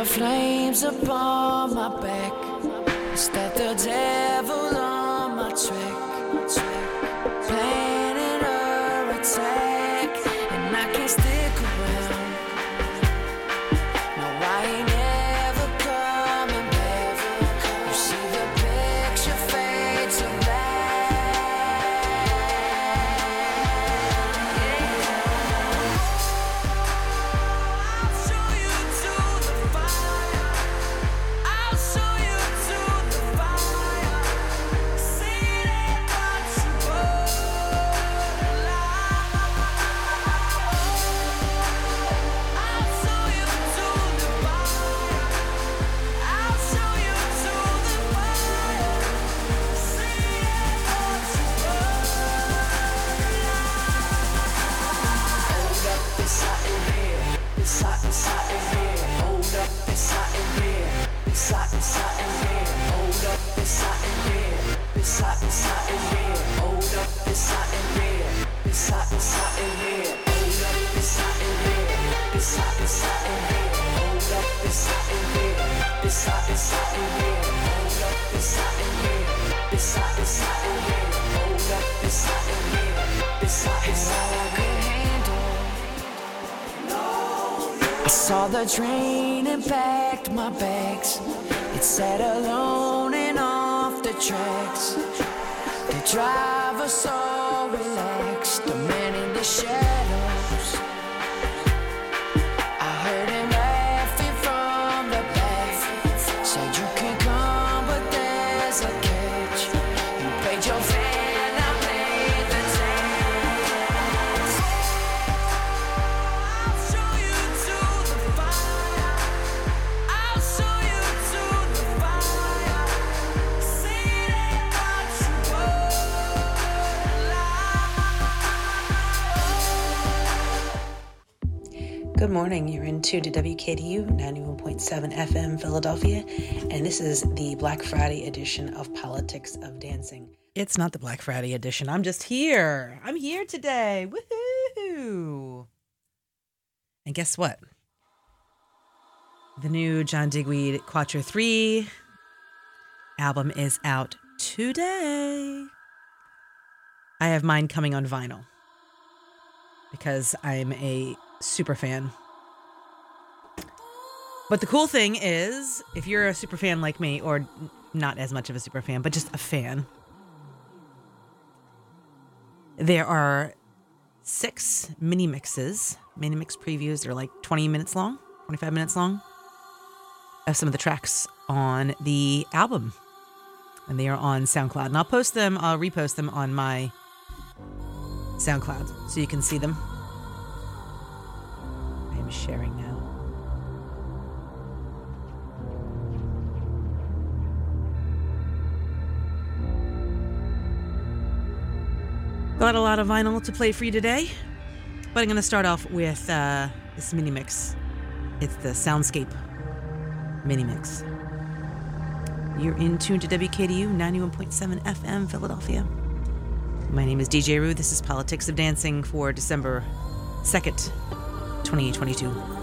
the flames upon to WKDU 91.7 FM Philadelphia, and this is the Black Friday edition of Politics of Dancing. It's not the Black Friday edition. I'm just here. I'm here today. Woohoo! And guess what? The new John Digweed Quattro 3 album is out today. I have mine coming on vinyl because I'm a super fan. But the cool thing is, if you're a super fan like me, or not as much of a super fan, but just a fan, there are six mini mixes, mini mix previews. They're like 20 minutes long, 25 minutes long, of some of the tracks on the album. And they are on SoundCloud. And I'll post them, I'll repost them on my SoundCloud so you can see them. I am sharing now. Got a lot of vinyl to play for you today, but I'm going to start off with uh, this mini mix. It's the Soundscape mini mix. You're in tune to WKDU 91.7 FM Philadelphia. My name is DJ ROO. This is Politics of Dancing for December 2nd, 2022.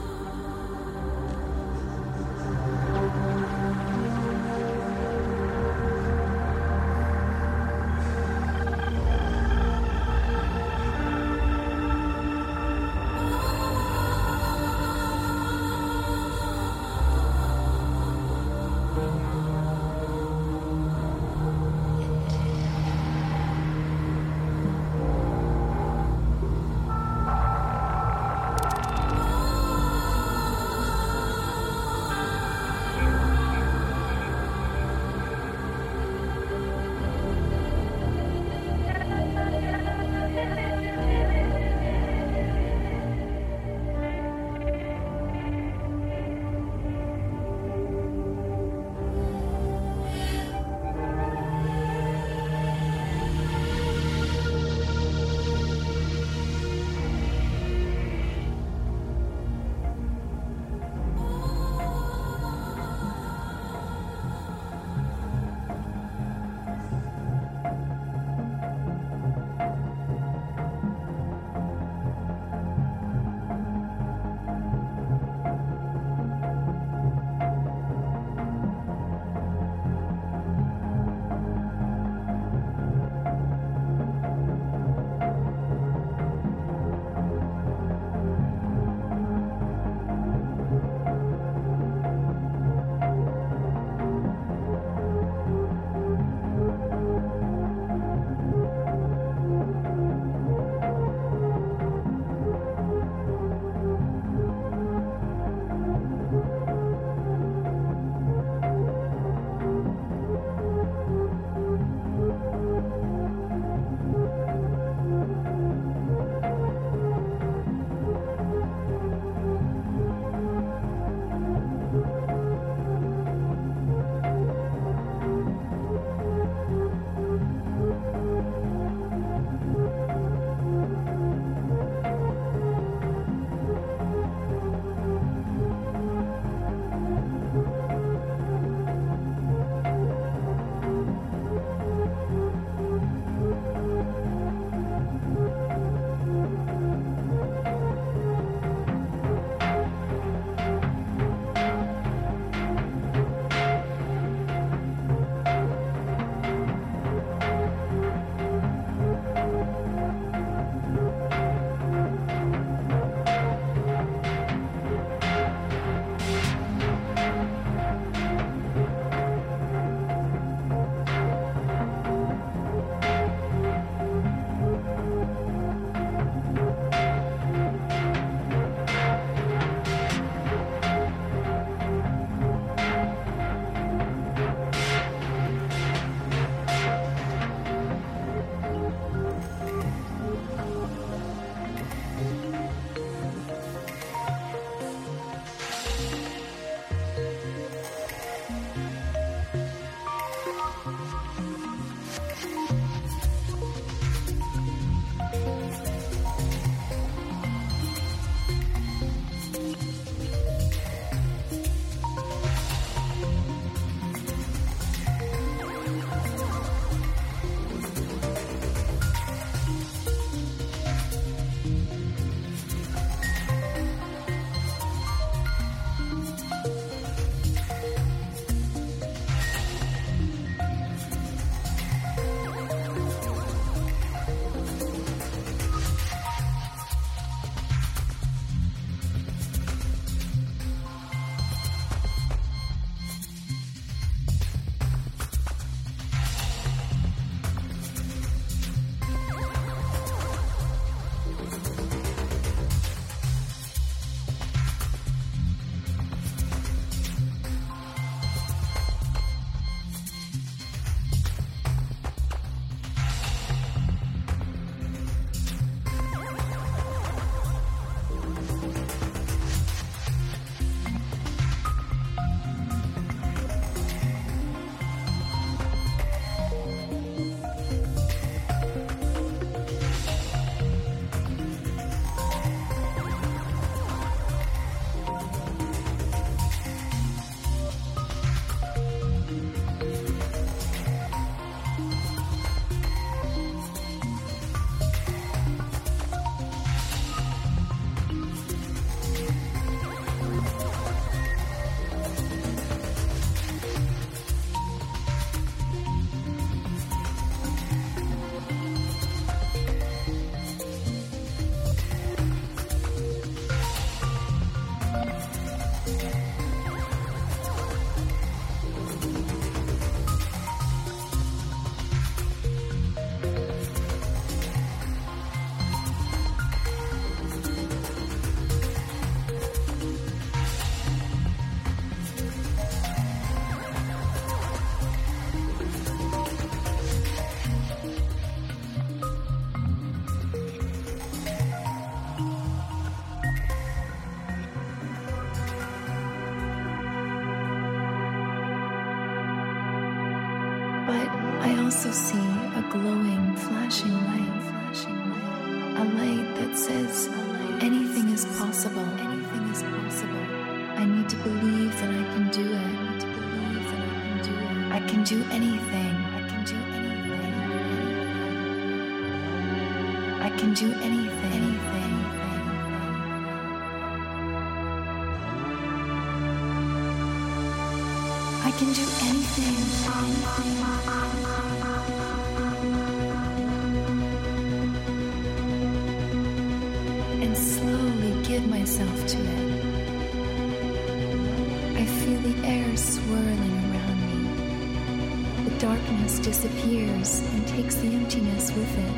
Disappears and takes the emptiness with it.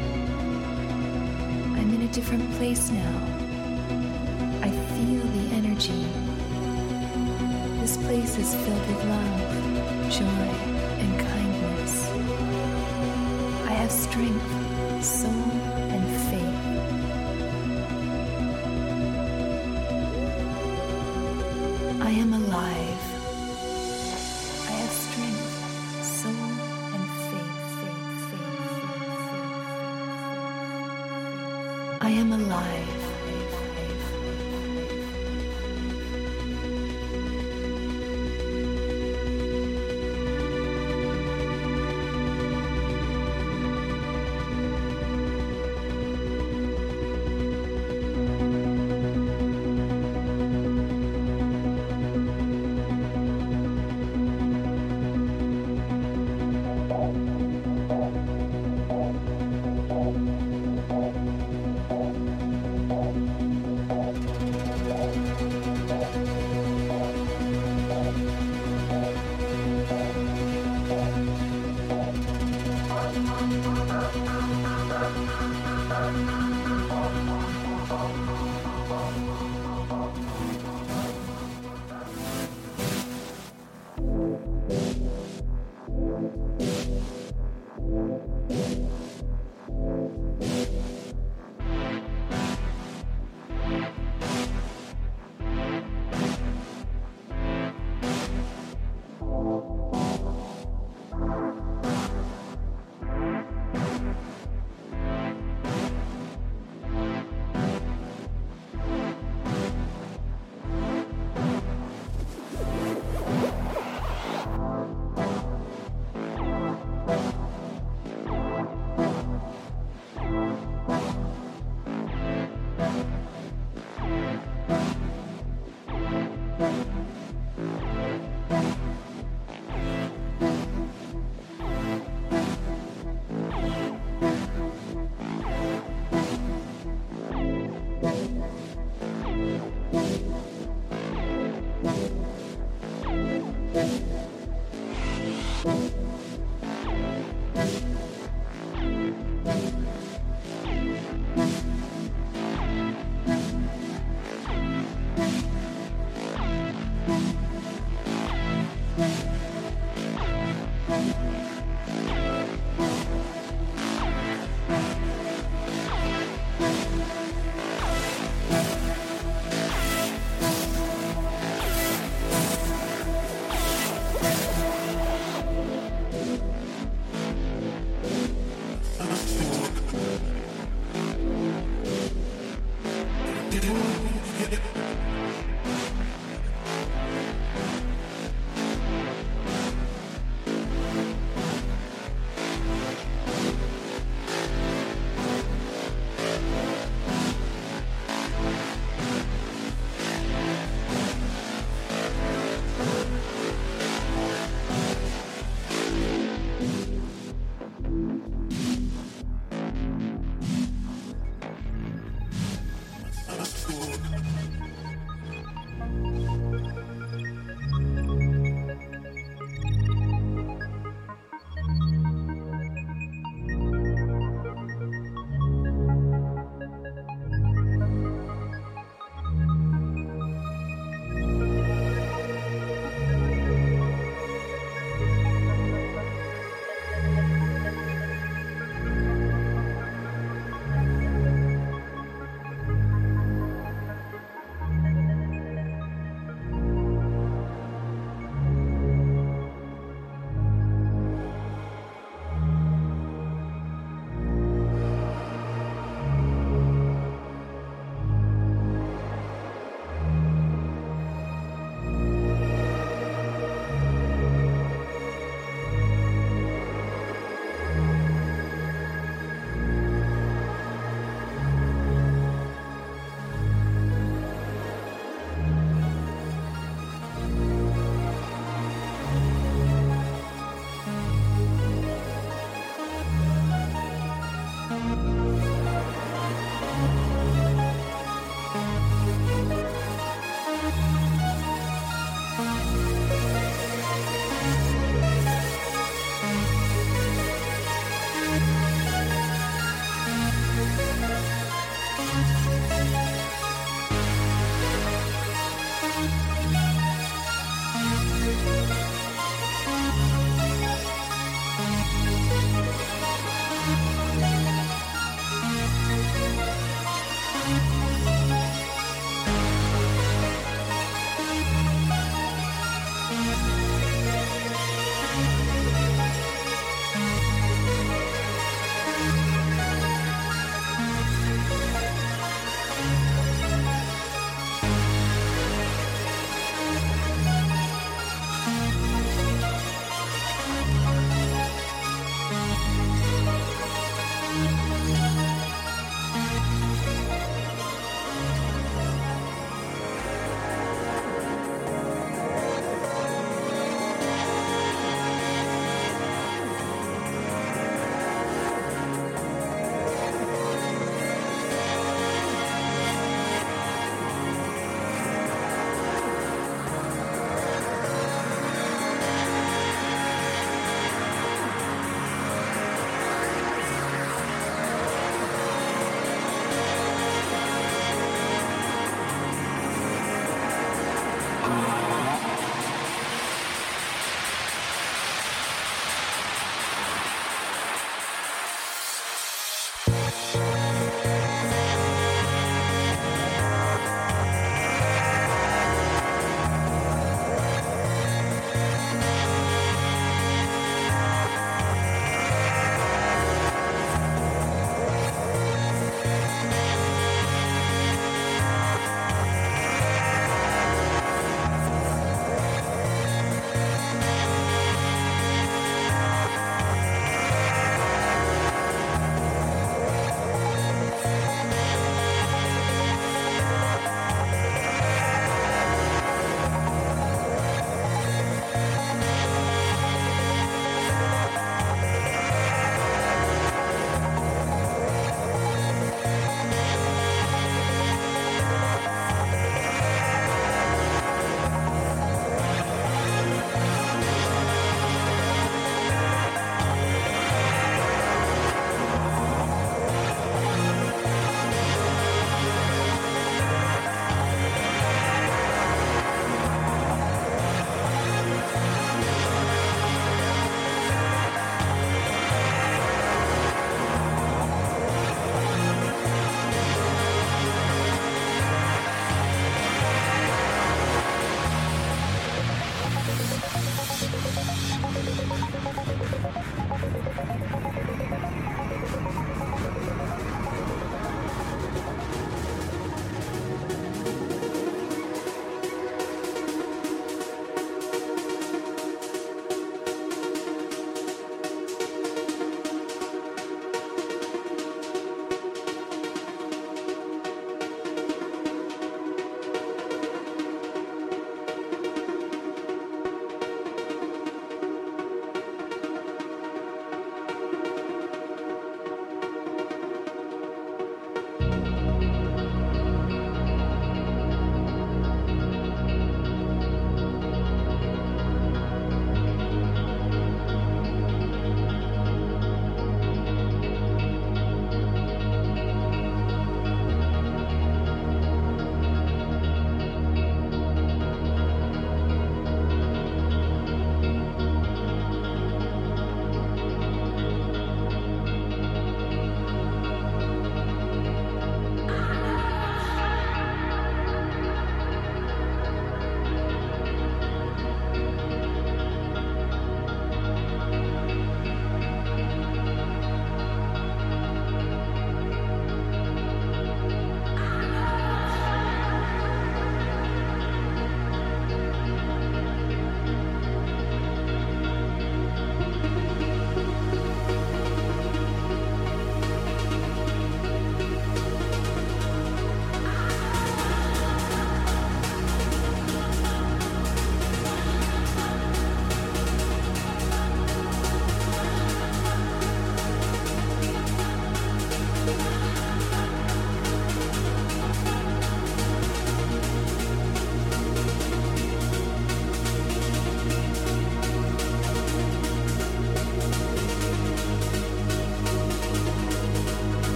I'm in a different place now. I feel the energy. This place is filled with love, joy, and kindness. I have strength, soul, and faith. I am alive. Am alive.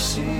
See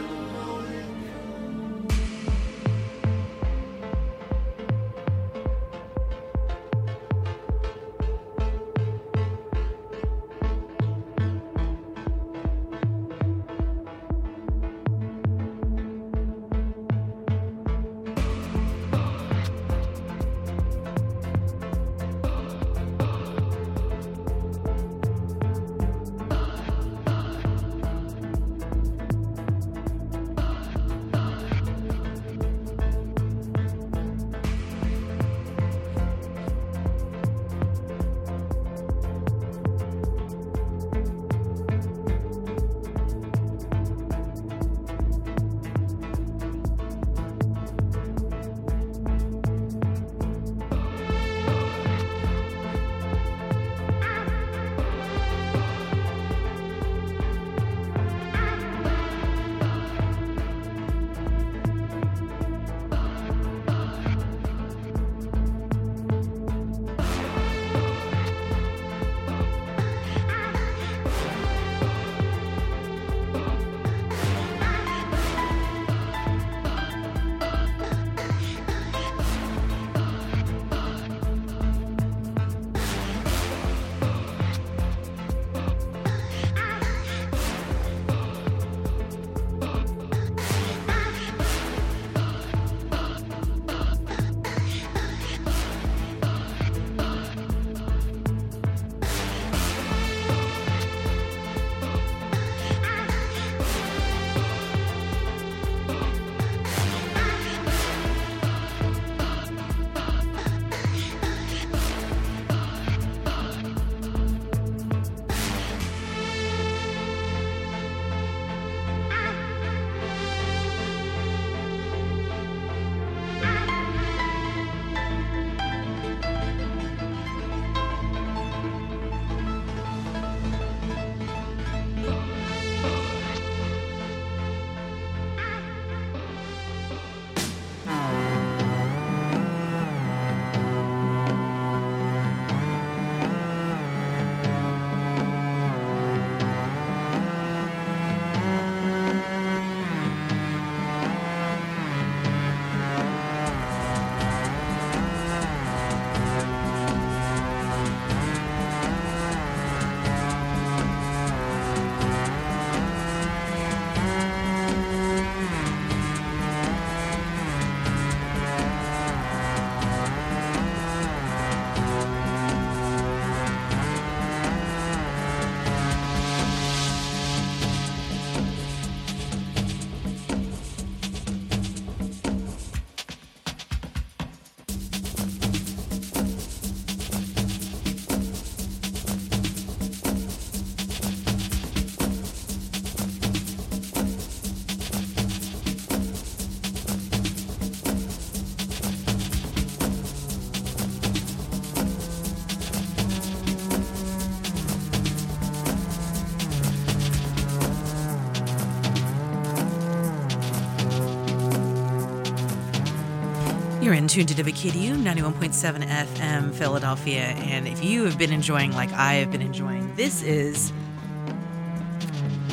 You're to WKDU 91.7 FM Philadelphia. And if you have been enjoying, like I have been enjoying, this is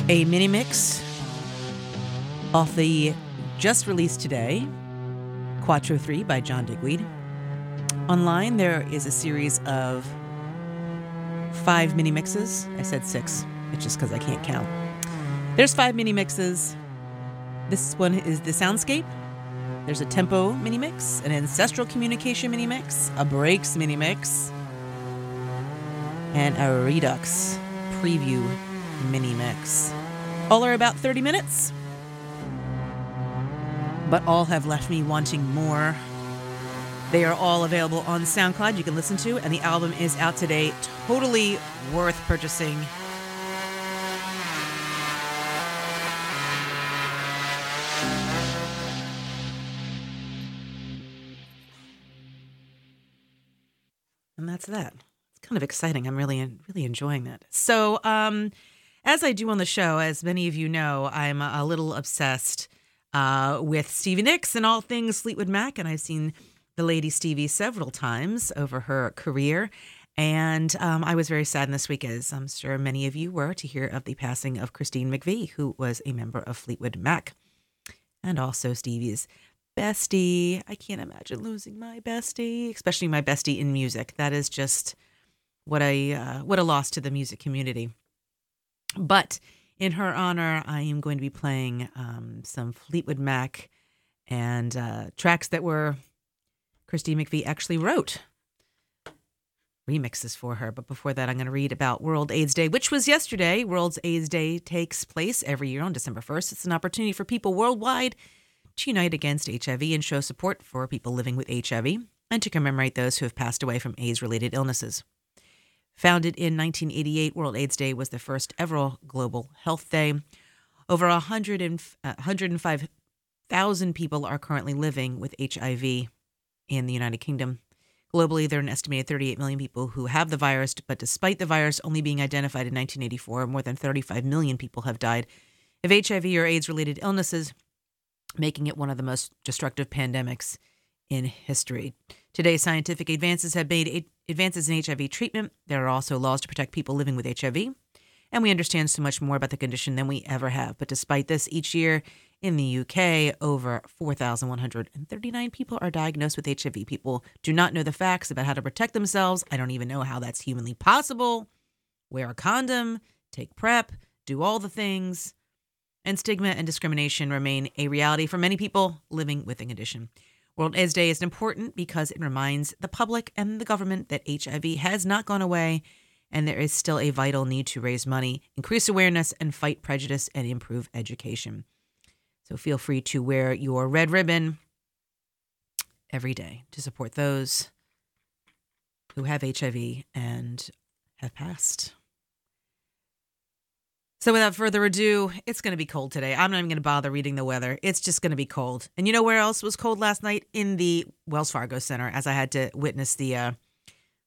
a mini mix off the just released today Quattro 3 by John Digweed. Online, there is a series of five mini mixes. I said six. It's just because I can't count. There's five mini mixes. This one is the soundscape. There's a tempo mini mix, an ancestral communication mini mix, a breaks mini mix, and a redux preview mini mix. All are about 30 minutes, but all have left me wanting more. They are all available on SoundCloud. You can listen to, and the album is out today. Totally worth purchasing. That's that. It's kind of exciting. I'm really, really enjoying that. So, um, as I do on the show, as many of you know, I'm a little obsessed uh, with Stevie Nicks and all things Fleetwood Mac, and I've seen the lady Stevie several times over her career. And um, I was very sad this week, as I'm sure many of you were, to hear of the passing of Christine McVie, who was a member of Fleetwood Mac and also Stevie's bestie. I can't imagine losing my bestie, especially my bestie in music. That is just what a uh, what a loss to the music community. But in her honor, I am going to be playing um, some Fleetwood Mac and uh, tracks that were Christine McVie actually wrote remixes for her. But before that, I'm going to read about World AIDS Day, which was yesterday. World AIDS Day takes place every year on December 1st. It's an opportunity for people worldwide to unite against HIV and show support for people living with HIV and to commemorate those who have passed away from AIDS related illnesses. Founded in 1988, World AIDS Day was the first ever global health day. Over 100 and, uh, 105,000 people are currently living with HIV in the United Kingdom. Globally, there are an estimated 38 million people who have the virus, but despite the virus only being identified in 1984, more than 35 million people have died of HIV or AIDS related illnesses, making it one of the most destructive pandemics in history. Today, scientific advances have made advances in HIV treatment. There are also laws to protect people living with HIV, and we understand so much more about the condition than we ever have. But despite this, each year in the UK, over 4,139 people are diagnosed with HIV. People do not know the facts about how to protect themselves. I don't even know how that's humanly possible. Wear a condom, take PrEP, do all the things. And stigma and discrimination remain a reality for many people living with the condition. World AIDS Day is important because it reminds the public and the government that HIV has not gone away and there is still a vital need to raise money, increase awareness, and fight prejudice and improve education. So feel free to wear your red ribbon every day to support those who have HIV and have passed. So, without further ado, it's going to be cold today. I'm not even going to bother reading the weather. It's just going to be cold. And you know where else was cold last night? In the Wells Fargo Center, as I had to witness the uh,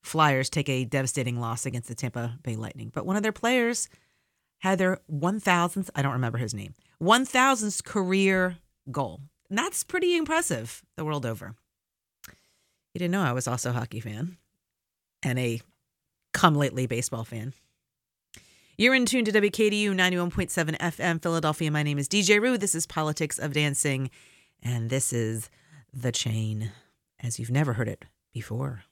Flyers take a devastating loss against the Tampa Bay Lightning. But one of their players had their 1000th, I don't remember his name, 1000th career goal. And that's pretty impressive the world over. You didn't know I was also a hockey fan and a come lately baseball fan. You're in tune to WKDU 91.7 FM Philadelphia. My name is DJ ROO. This is Politics of Dancing, and this is The Chain, as you've never heard it before.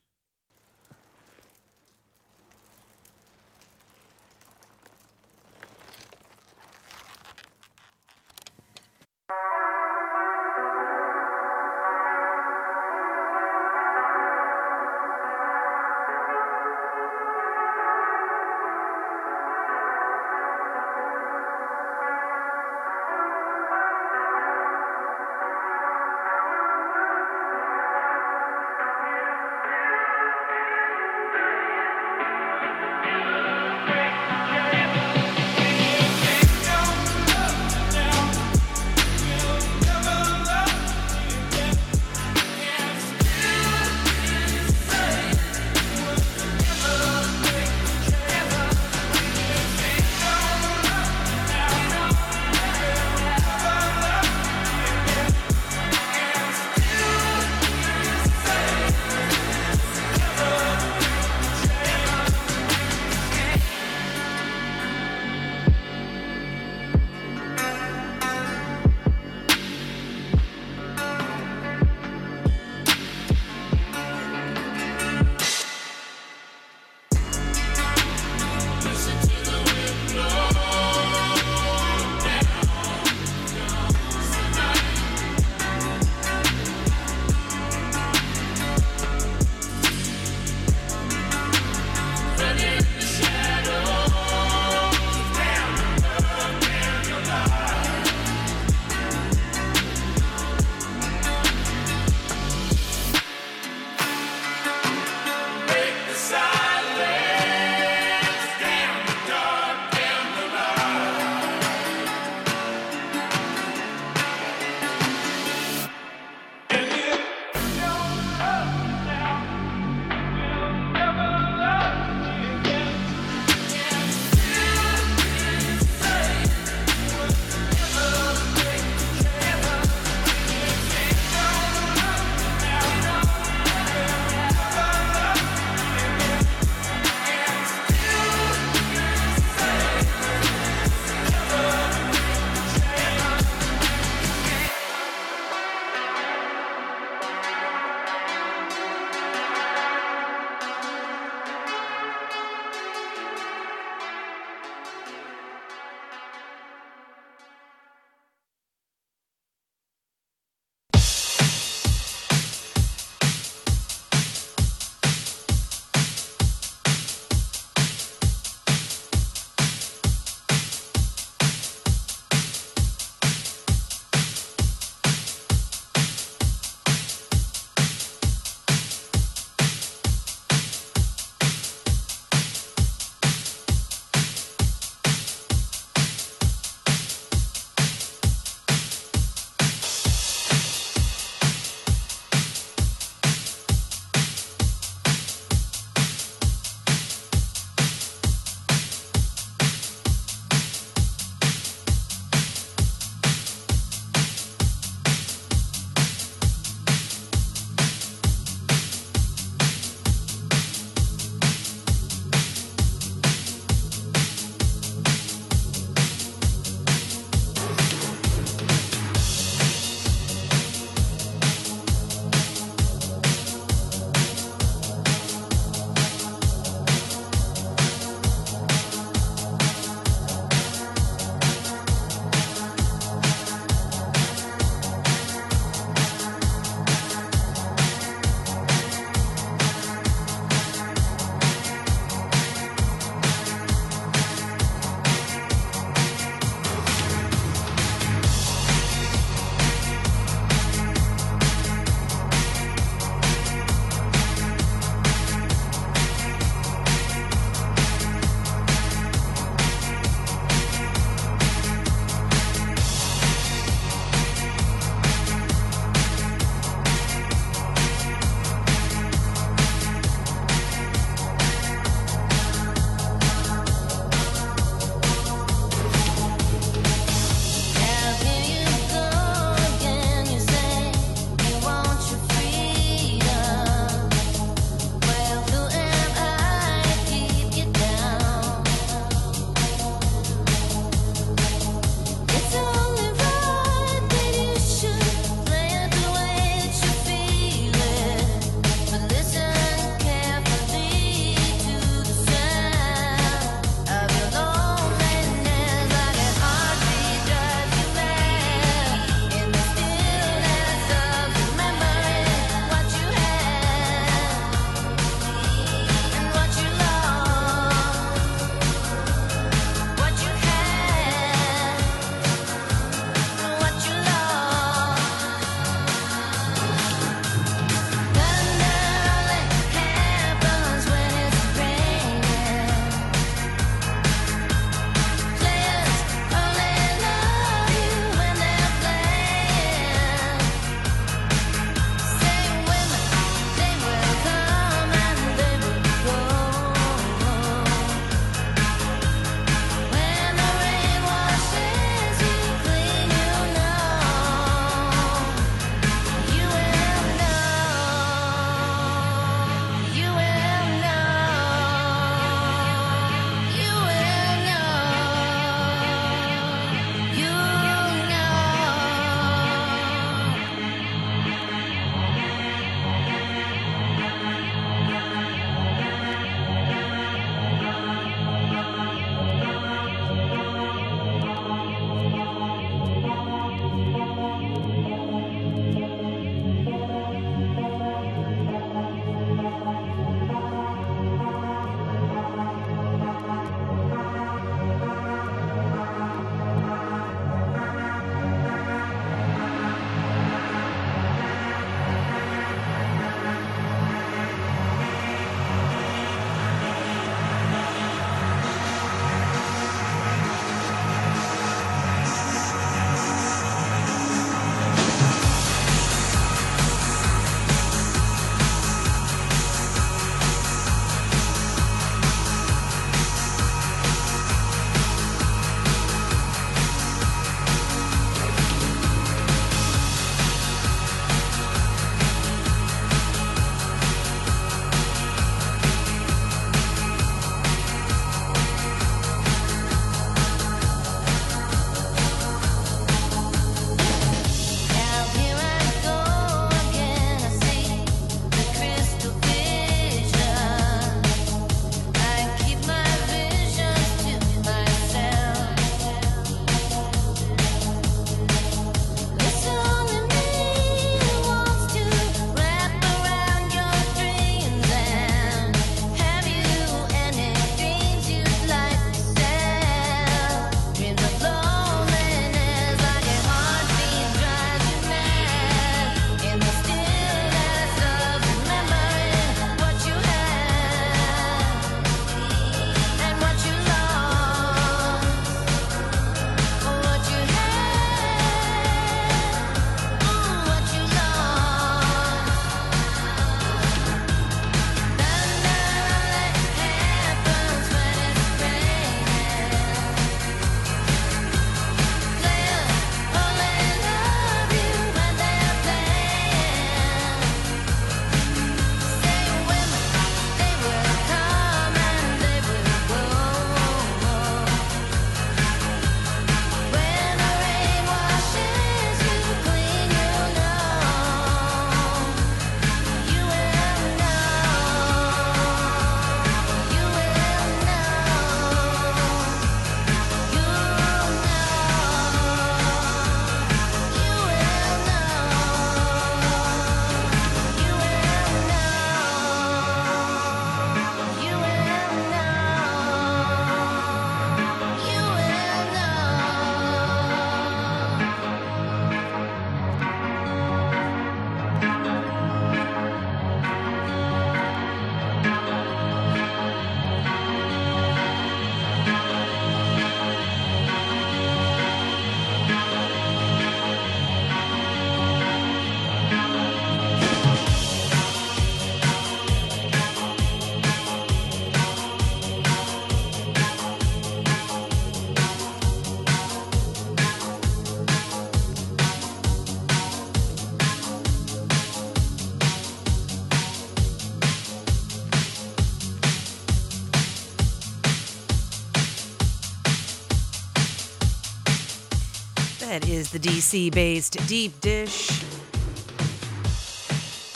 Is the DC based Deep Dish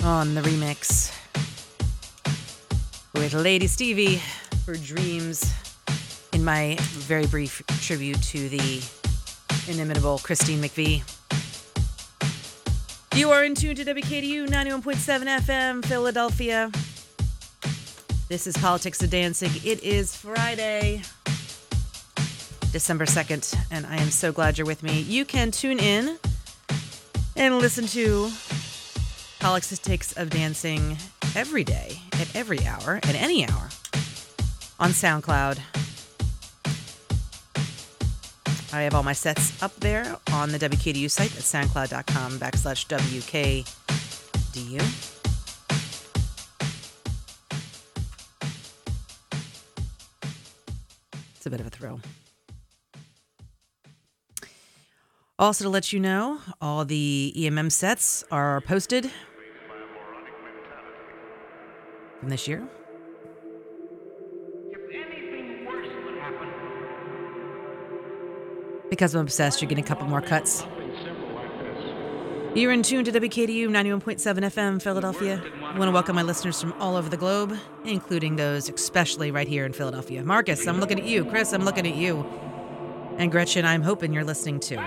on the remix with Lady Stevie for Dreams in my very brief tribute to the inimitable Christine McVie. You are in tune to WKDU 91.7 FM, Philadelphia. This is Politics of Dancing. It is Friday, December 2nd, and I am so glad you're with me. You can tune in and listen to Politics of Dancing every day, at every hour, at any hour on SoundCloud. I have all my sets up there on the WKDU site at soundcloud.com backslash WKDU. It's a bit of a thrill. Also, to let you know, all the EMM sets are posted from this year. Because I'm obsessed, you're getting a couple more cuts. You're in tune to WKDU 91.7 FM, Philadelphia. I want to welcome my listeners from all over the globe, including those especially right here in Philadelphia. Marcus, I'm looking at you. Chris, I'm looking at you. And Gretchen, I'm hoping you're listening too.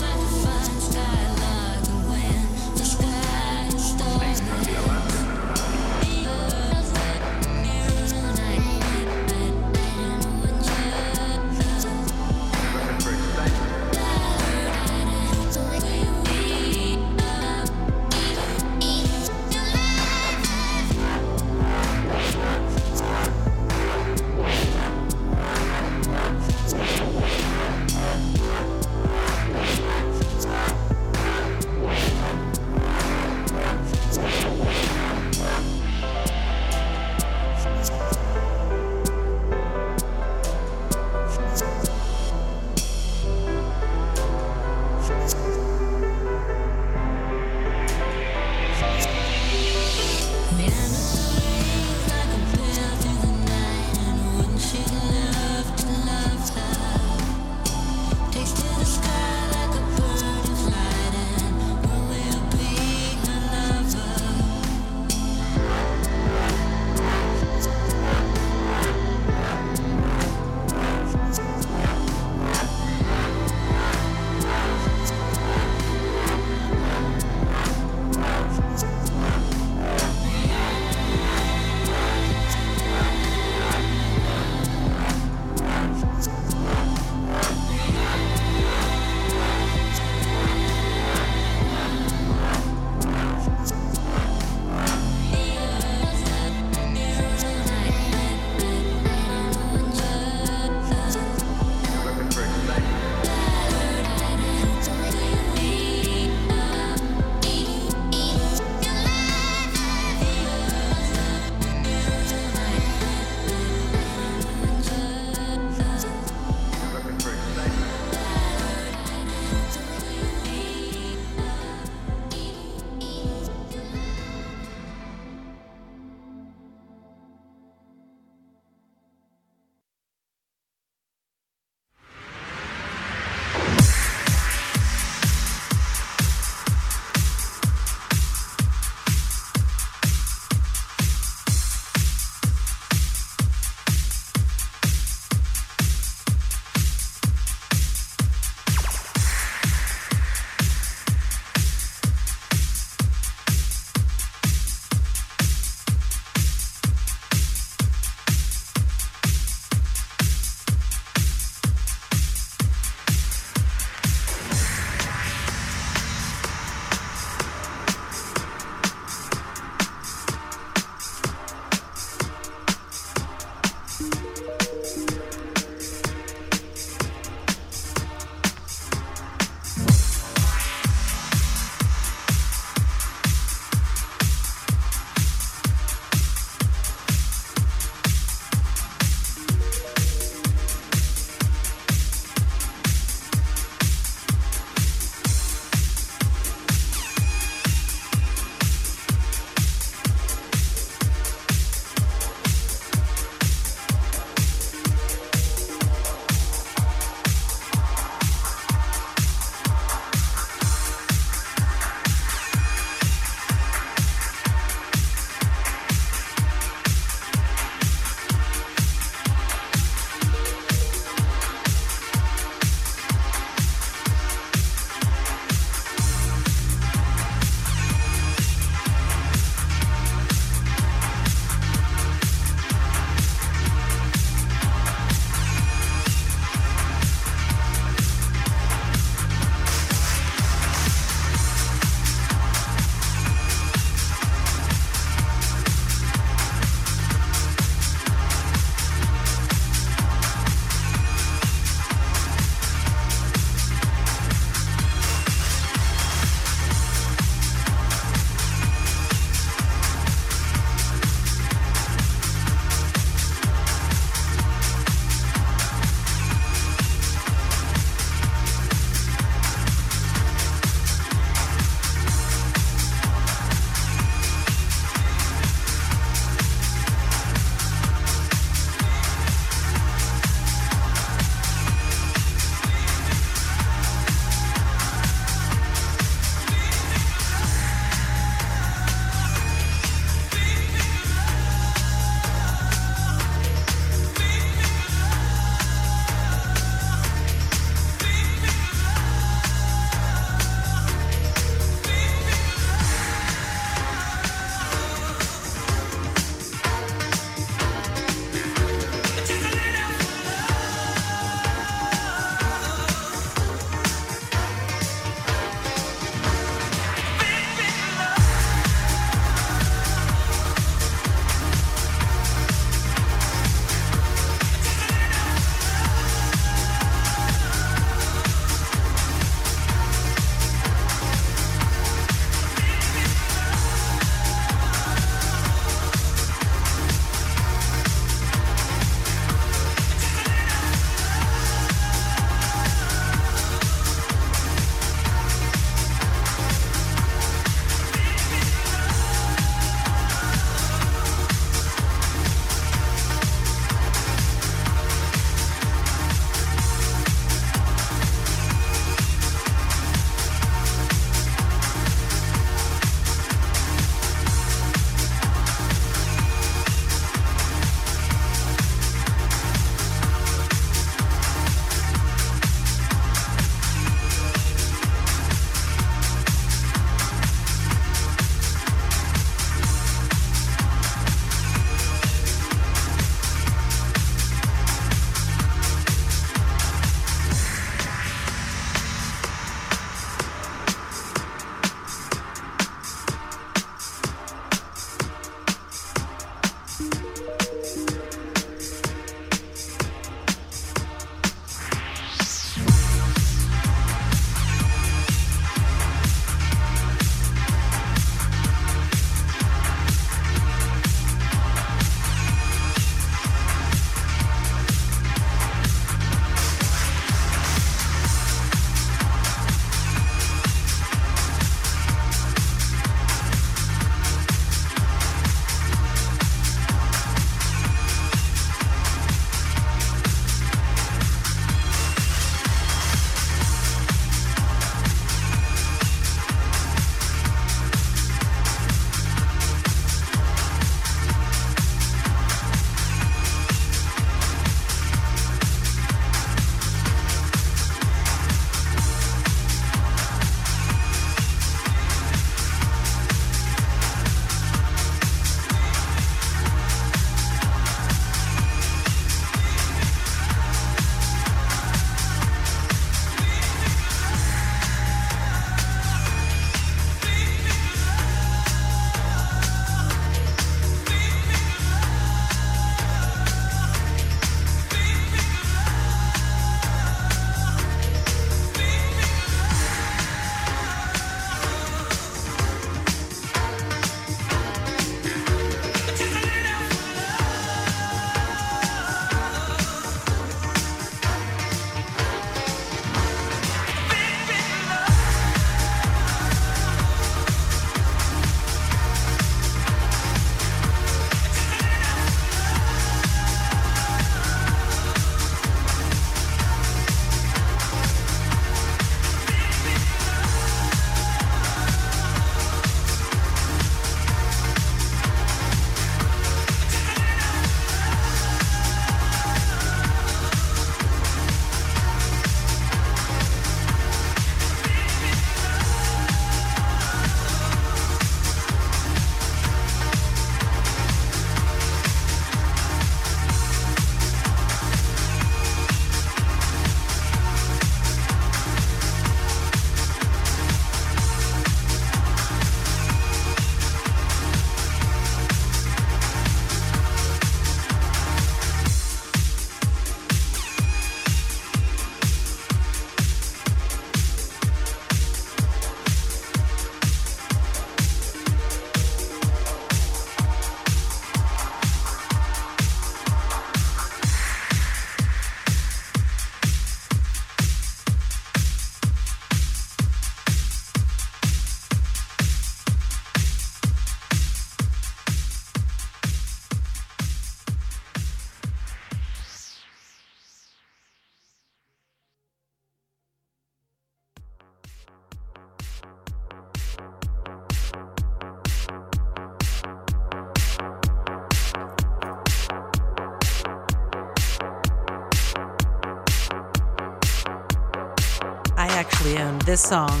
This song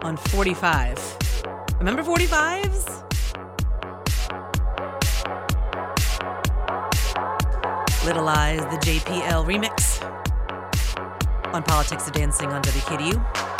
on 45. Remember 45s? Little Lies, the JPL remix on Politics of Dancing on WKDU.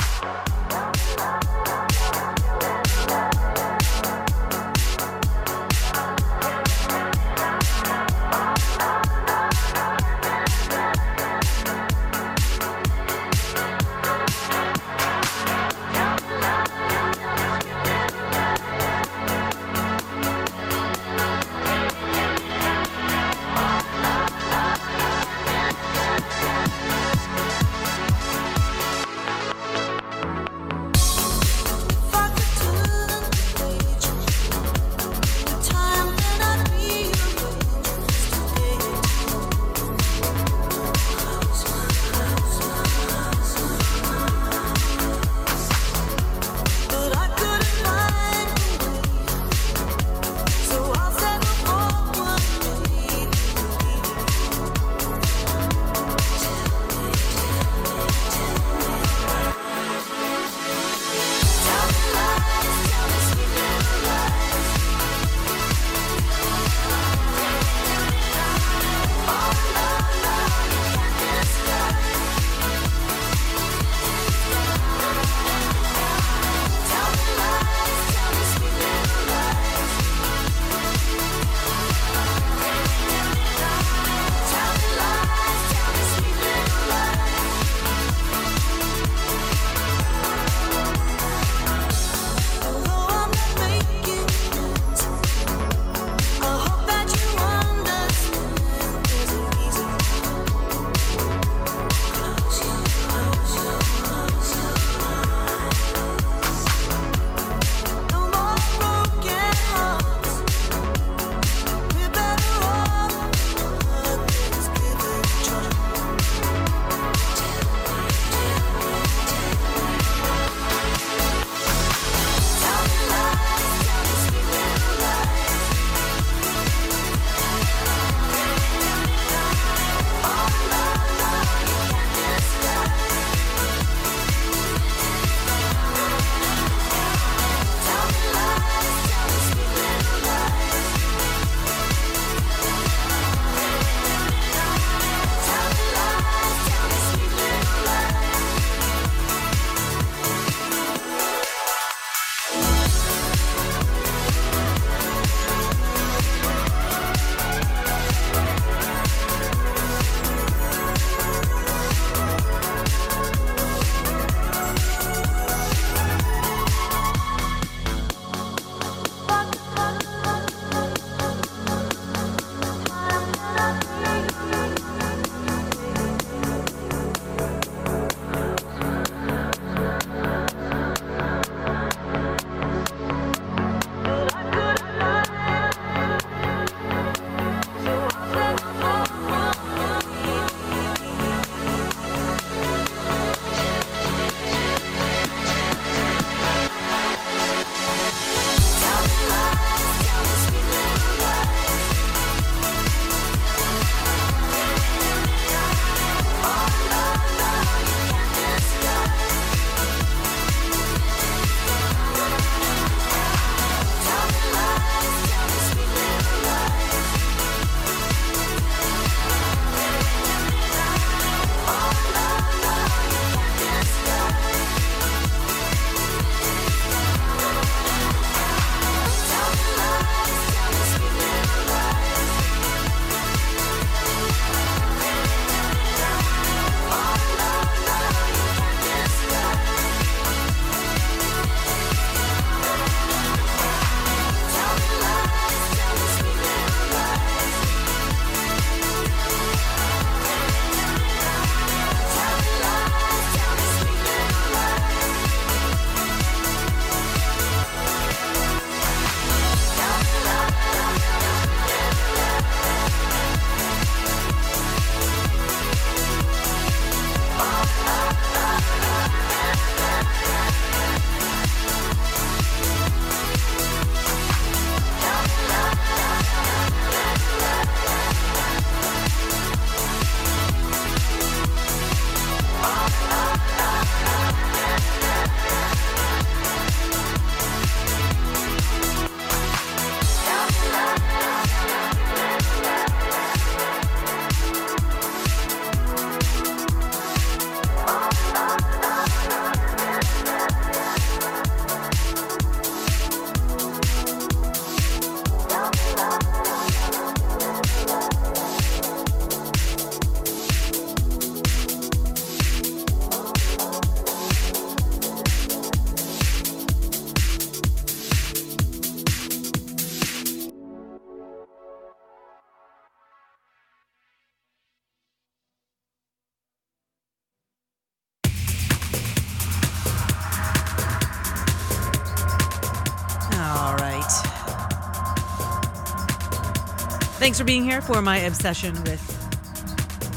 Thanks for being here for my obsession with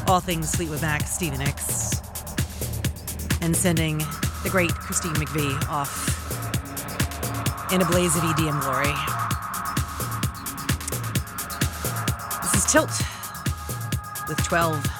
all things Fleetwood Mac, Stevie Nicks, and sending the great Christine McVie off in a blaze of EDM glory. This is Tilt with 12.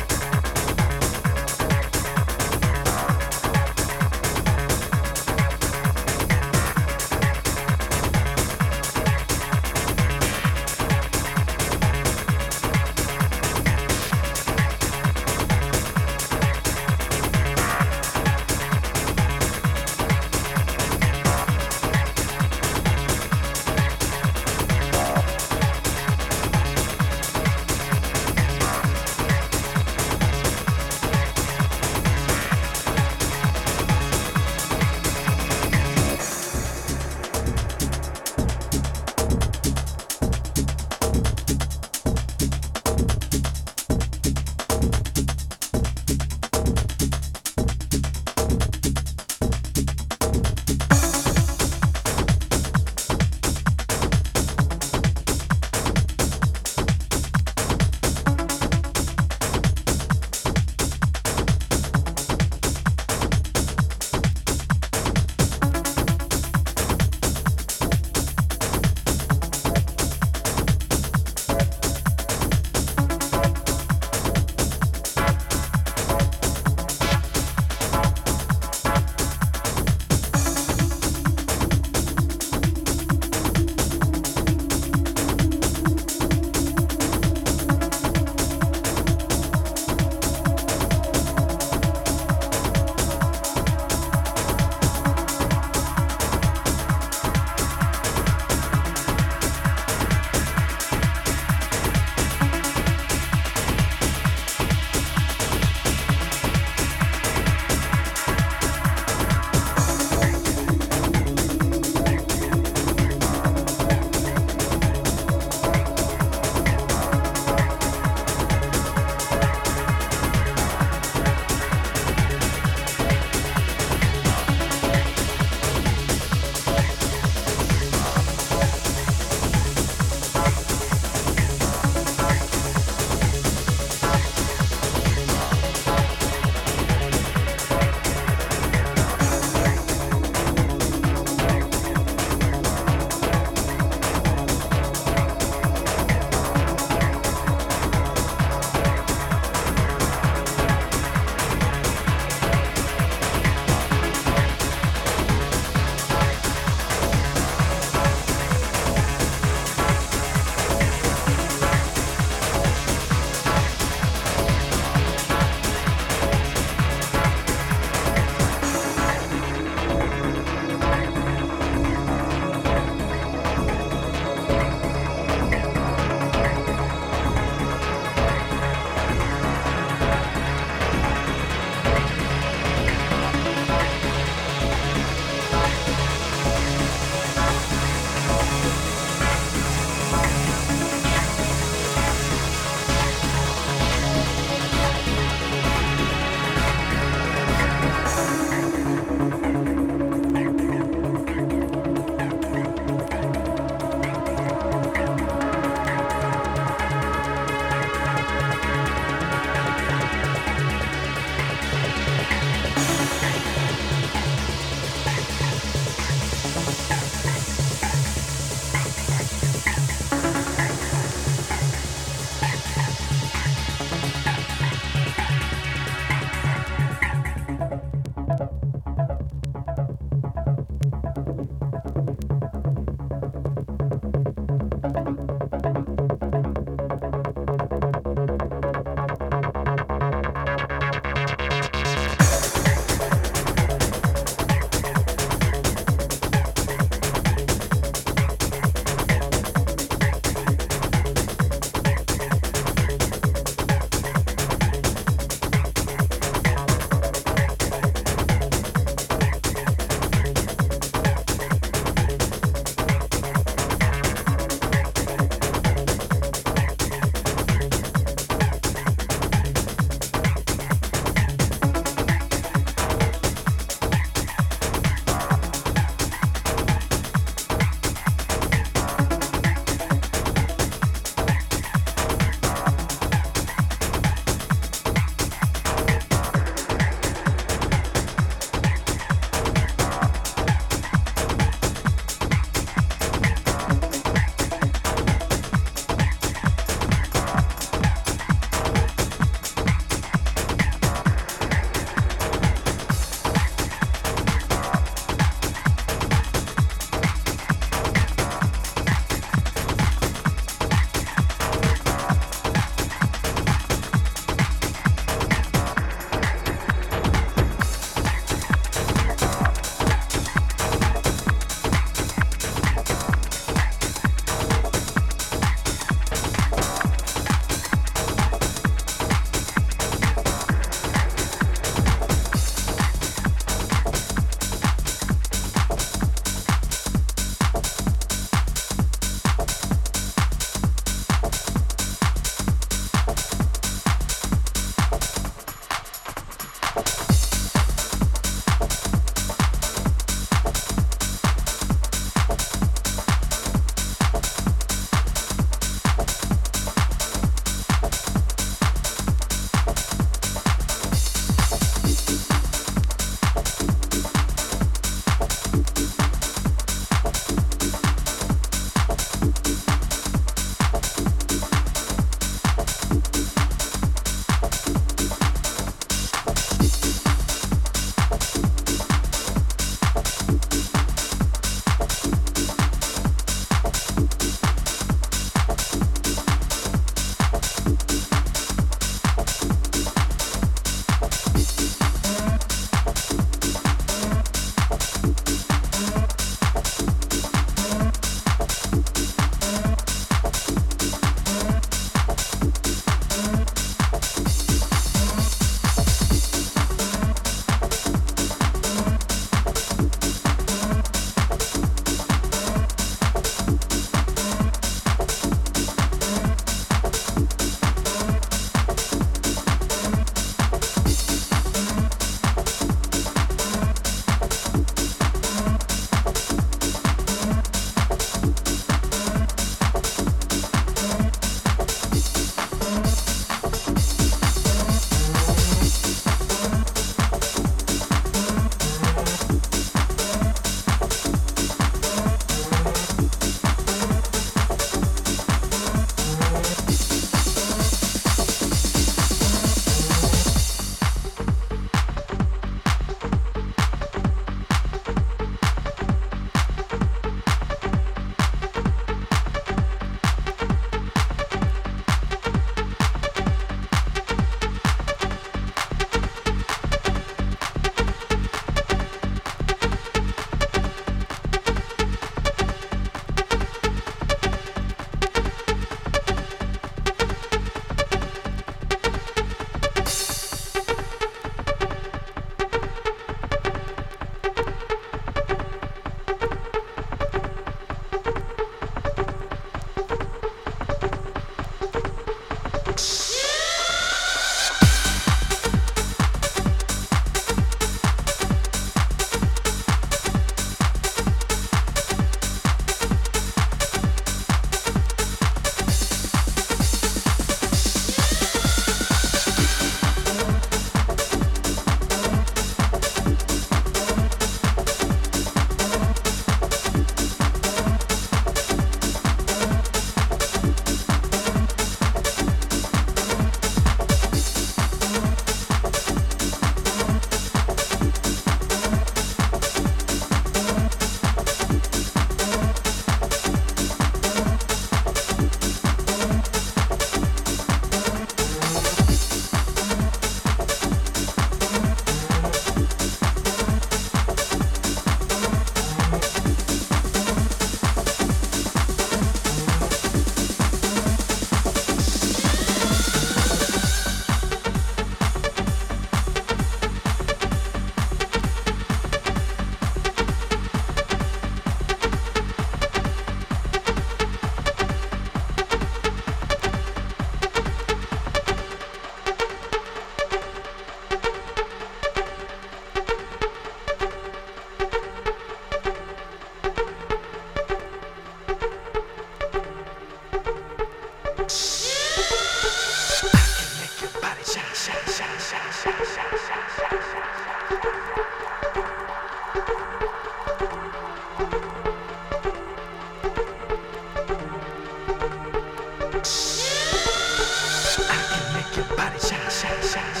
Your body shine, shine, shine.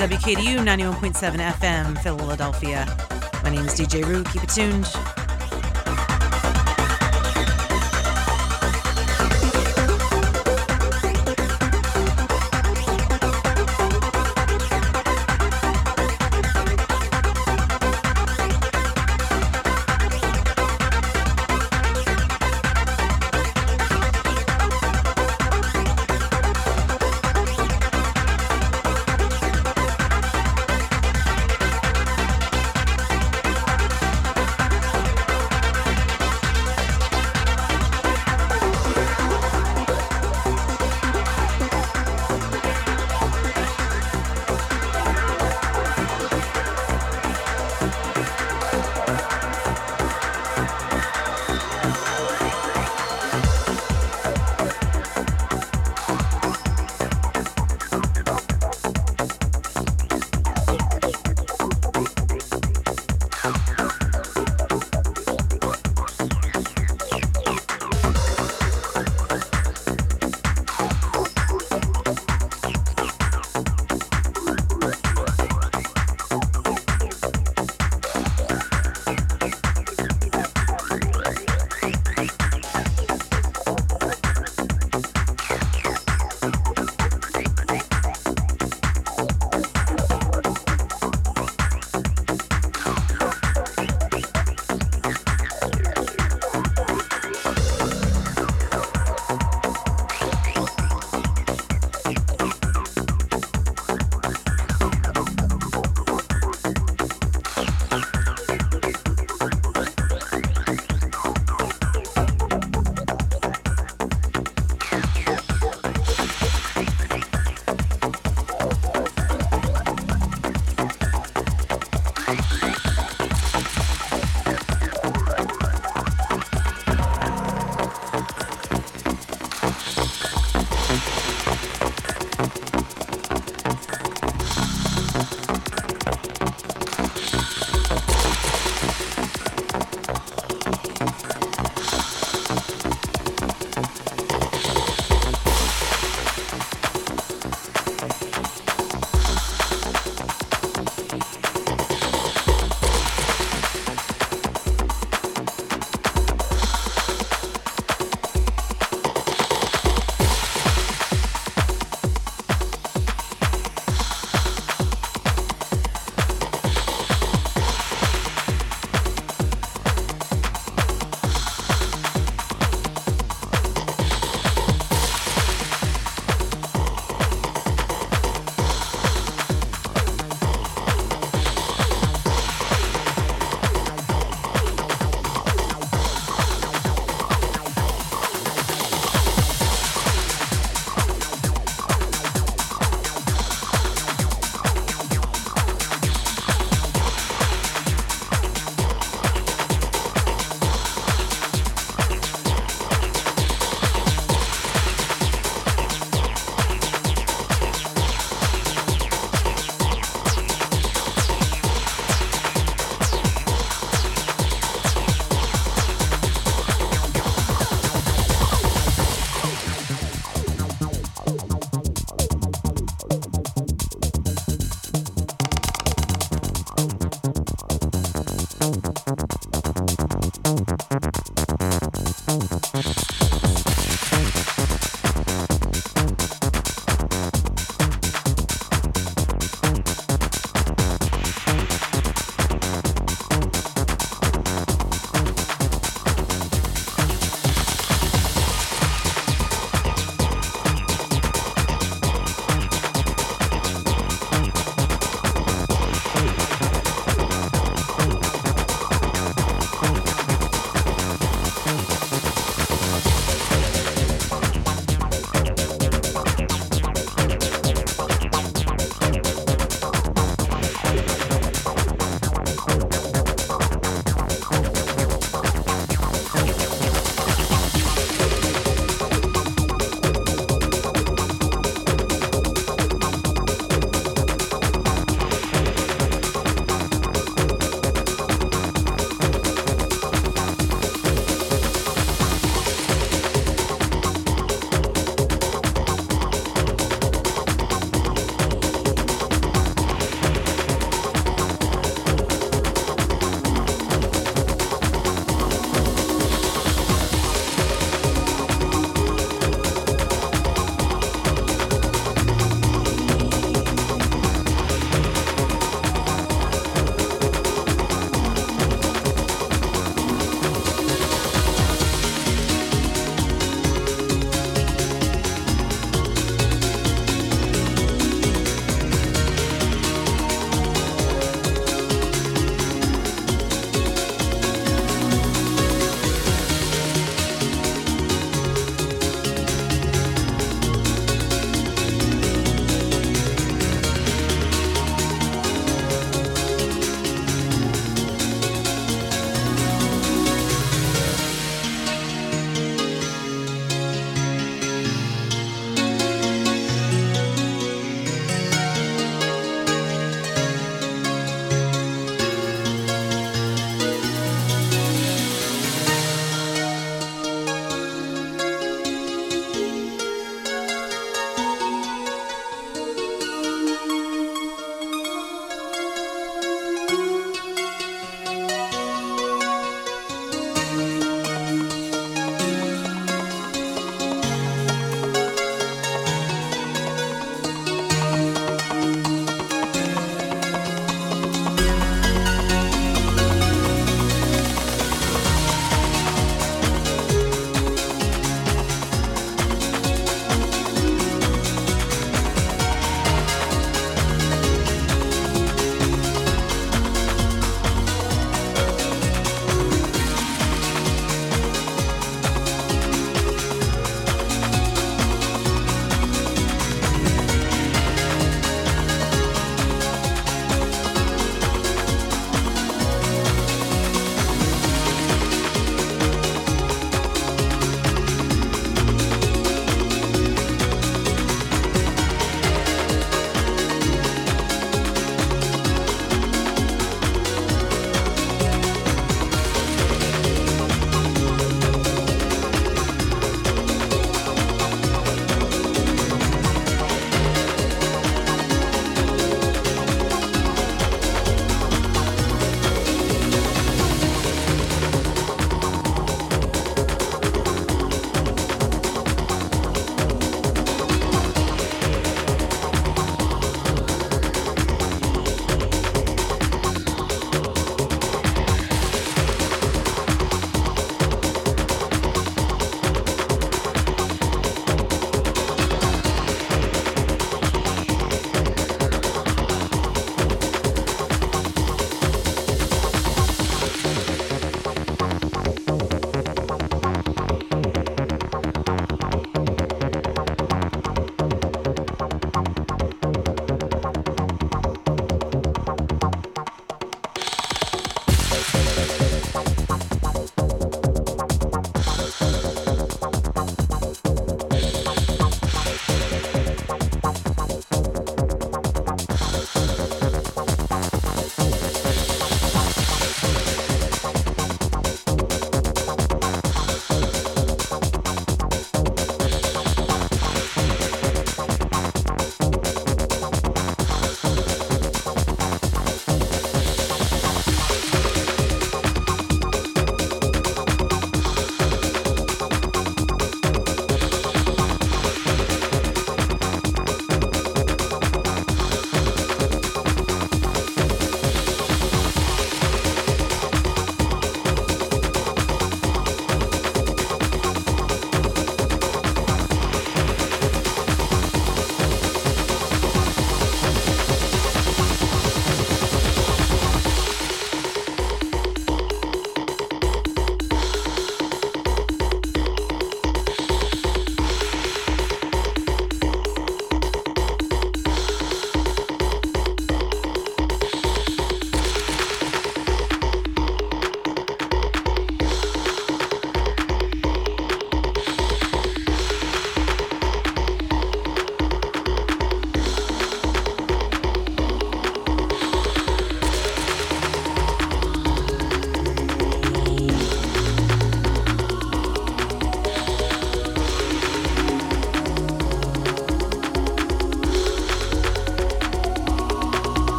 WKDU 91.7 FM, Philadelphia. My name is DJ ROO. Keep it tuned.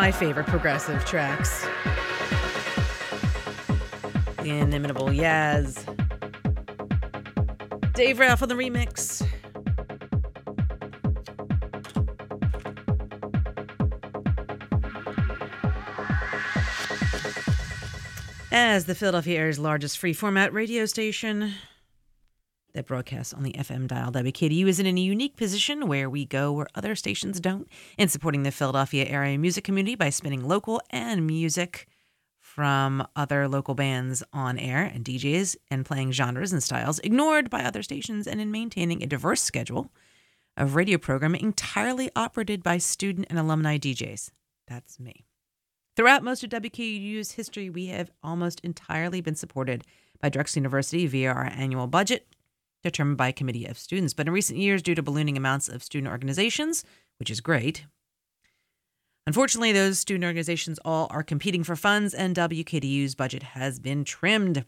My favorite progressive tracks. The inimitable Yaz. Dave Ralph on the remix. As the Philadelphia area's largest free format radio station broadcasts on the FM dial, WKDU is in a unique position where we go where other stations don't in supporting the Philadelphia area music community by spinning local and music from other local bands on air and DJs and playing genres and styles ignored by other stations and in maintaining a diverse schedule of radio programming entirely operated by student and alumni DJs. That's me. Throughout most of WKU's history, we have almost entirely been supported by Drexel University via our annual budget determined by a committee of students. But in recent years, due to ballooning amounts of student organizations, which is great, Unfortunately, those student organizations all are competing for funds, and WKDU's budget has been trimmed.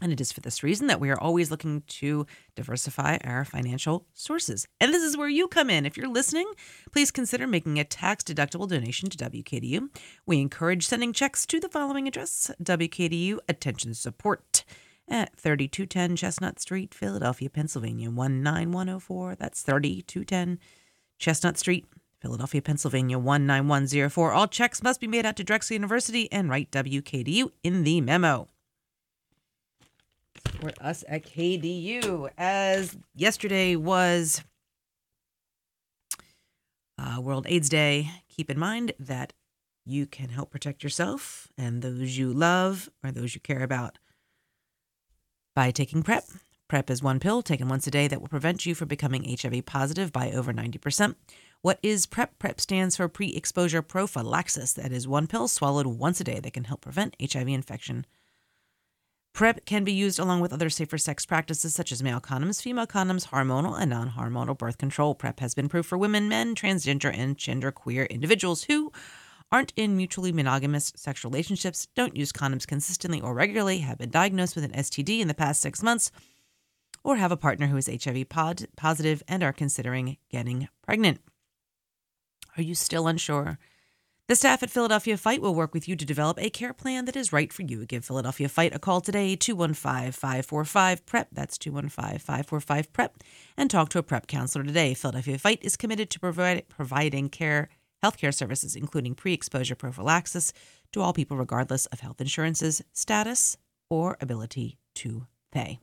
And it is for this reason that we are always looking to diversify our financial sources. And this is where you come in. If you're listening, please consider making a tax deductible donation to WKDU. We encourage sending checks to the following address WKDU Attention Support at 3210 Chestnut Street, Philadelphia, Pennsylvania 19104. That's 3210 Chestnut Street, Philadelphia, Pennsylvania 19104. All checks must be made out to Drexel University and write WKDU in the memo. Support us at KDU. As yesterday was uh, World AIDS Day, keep in mind that you can help protect yourself and those you love or those you care about by taking PrEP. PrEP is one pill taken once a day that will prevent you from becoming HIV positive by over 90%. What is PrEP? PrEP stands for pre exposure prophylaxis. That is one pill swallowed once a day that can help prevent HIV infection. PrEP can be used along with other safer sex practices such as male condoms, female condoms, hormonal and non hormonal birth control. PrEP has been approved for women, men, transgender, and genderqueer individuals who aren't in mutually monogamous sexual relationships, don't use condoms consistently or regularly, have been diagnosed with an STD in the past six months, or have a partner who is HIV pod- positive and are considering getting pregnant. Are you still unsure? The staff at Philadelphia Fight will work with you to develop a care plan that is right for you. Give Philadelphia Fight a call today, 215 545 PrEP. That's 215 545 PrEP. And talk to a PrEP counselor today. Philadelphia Fight is committed to provide, providing care, healthcare services, including pre exposure prophylaxis, to all people regardless of health insurance's status or ability to pay.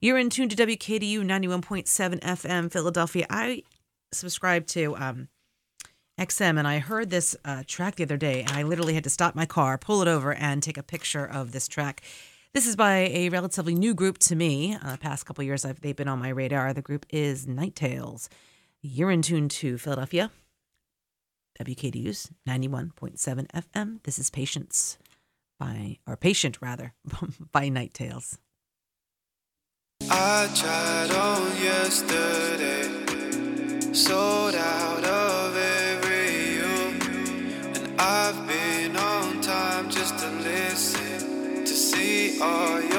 You're in tune to WKDU 91.7 FM Philadelphia. I subscribe to um, XM, and I heard this uh, track the other day, and I literally had to stop my car, pull it over, and take a picture of this track. This is by a relatively new group to me. Uh, the past couple years, I've, they've been on my radar. The group is Night Tales. You're in tune to Philadelphia, WKDU's 91.7 FM. This is Patience by, or Patient rather, by Night Tales. I tried on yesterday, sold out of every you, and I've been on time just to listen to see all your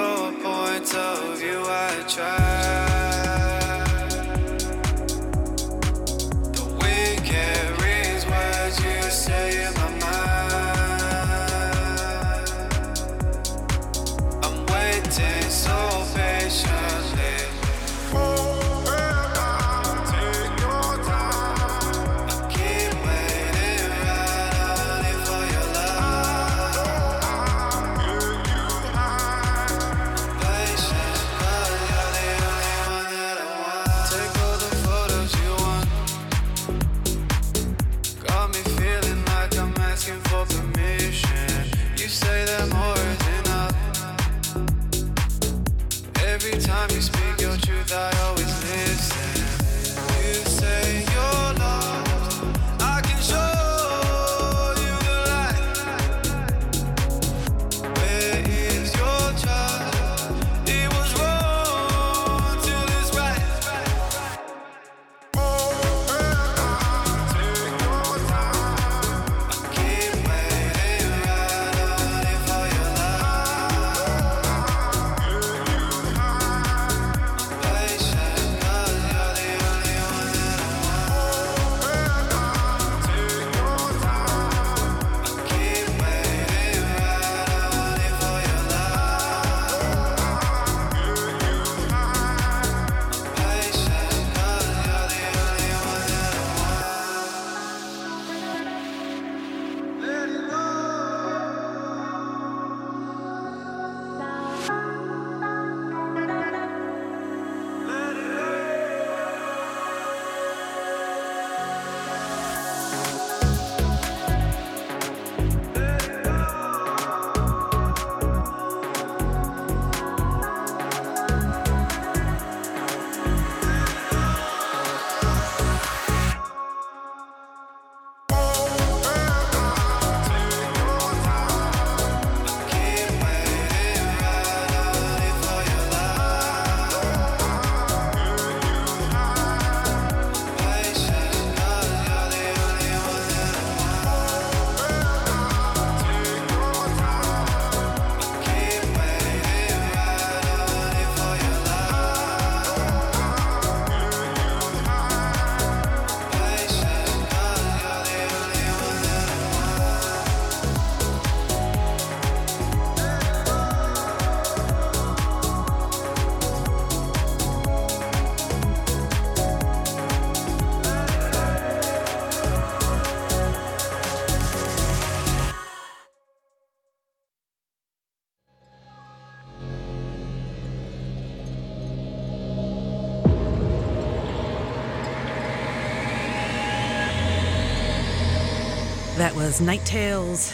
was Night Tales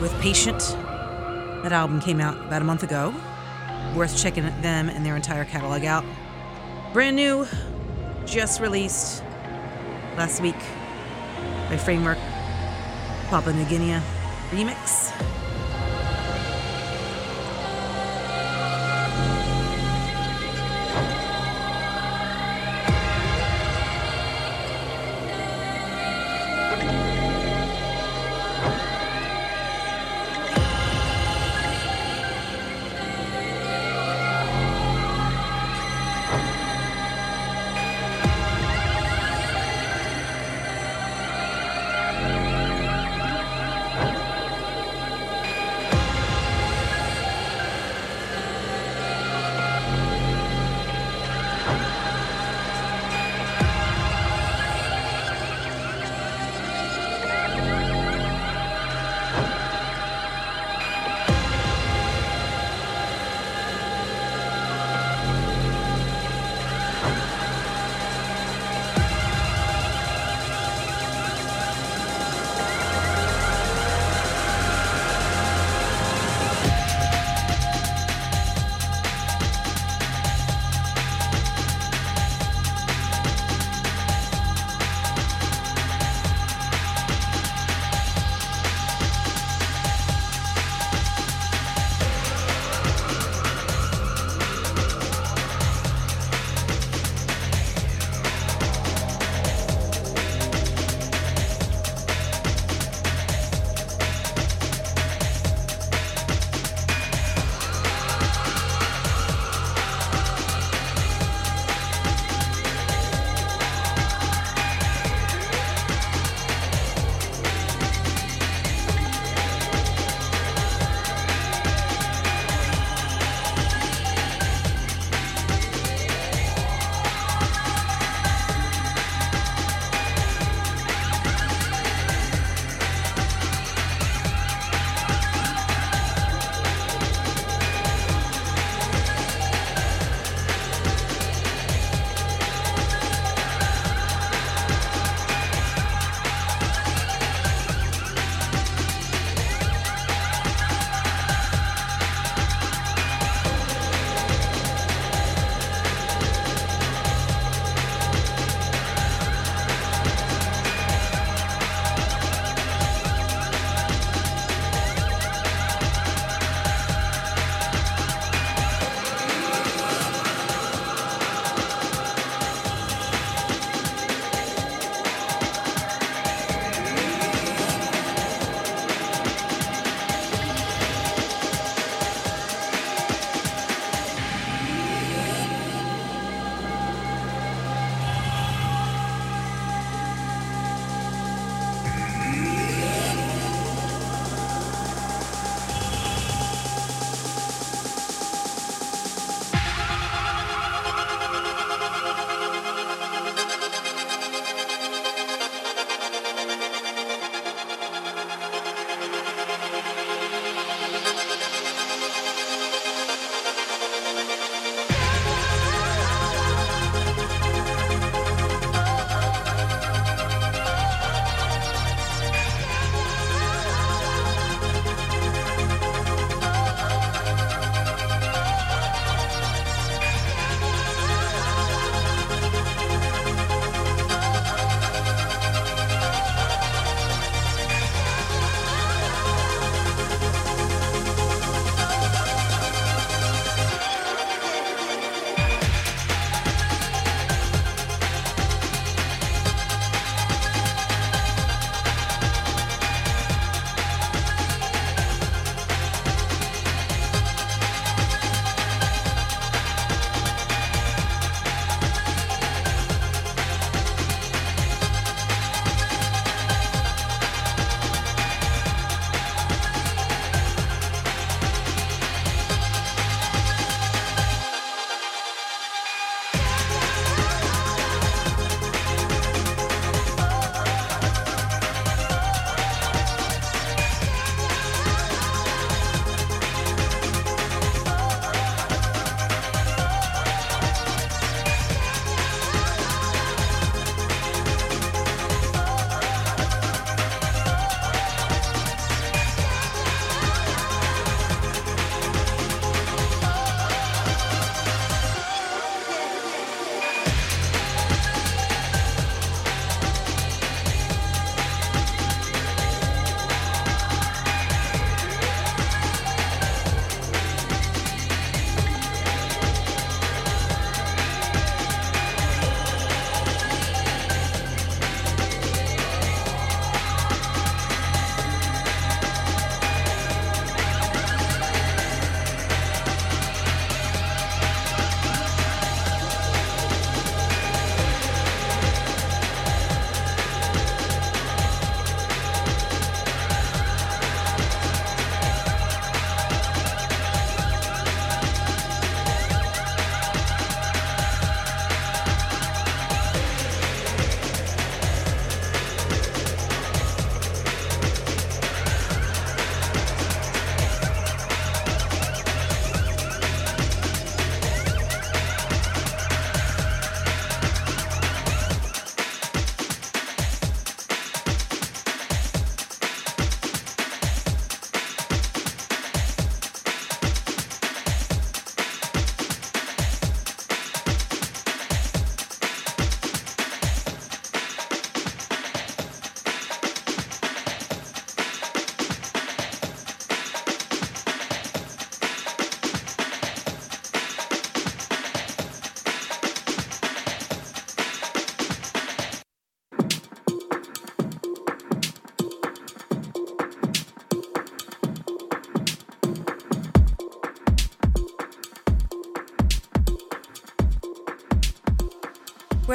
with Patient. That album came out about a month ago. Worth checking them and their entire catalog out. Brand new, just released last week by Framework Papua New Guinea remix.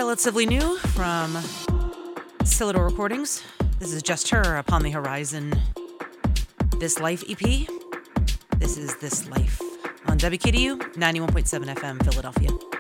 Relatively new from Silidor Recordings. This is just her upon the horizon. This Life EP. This is This Life on WKDU 91.7 FM, Philadelphia.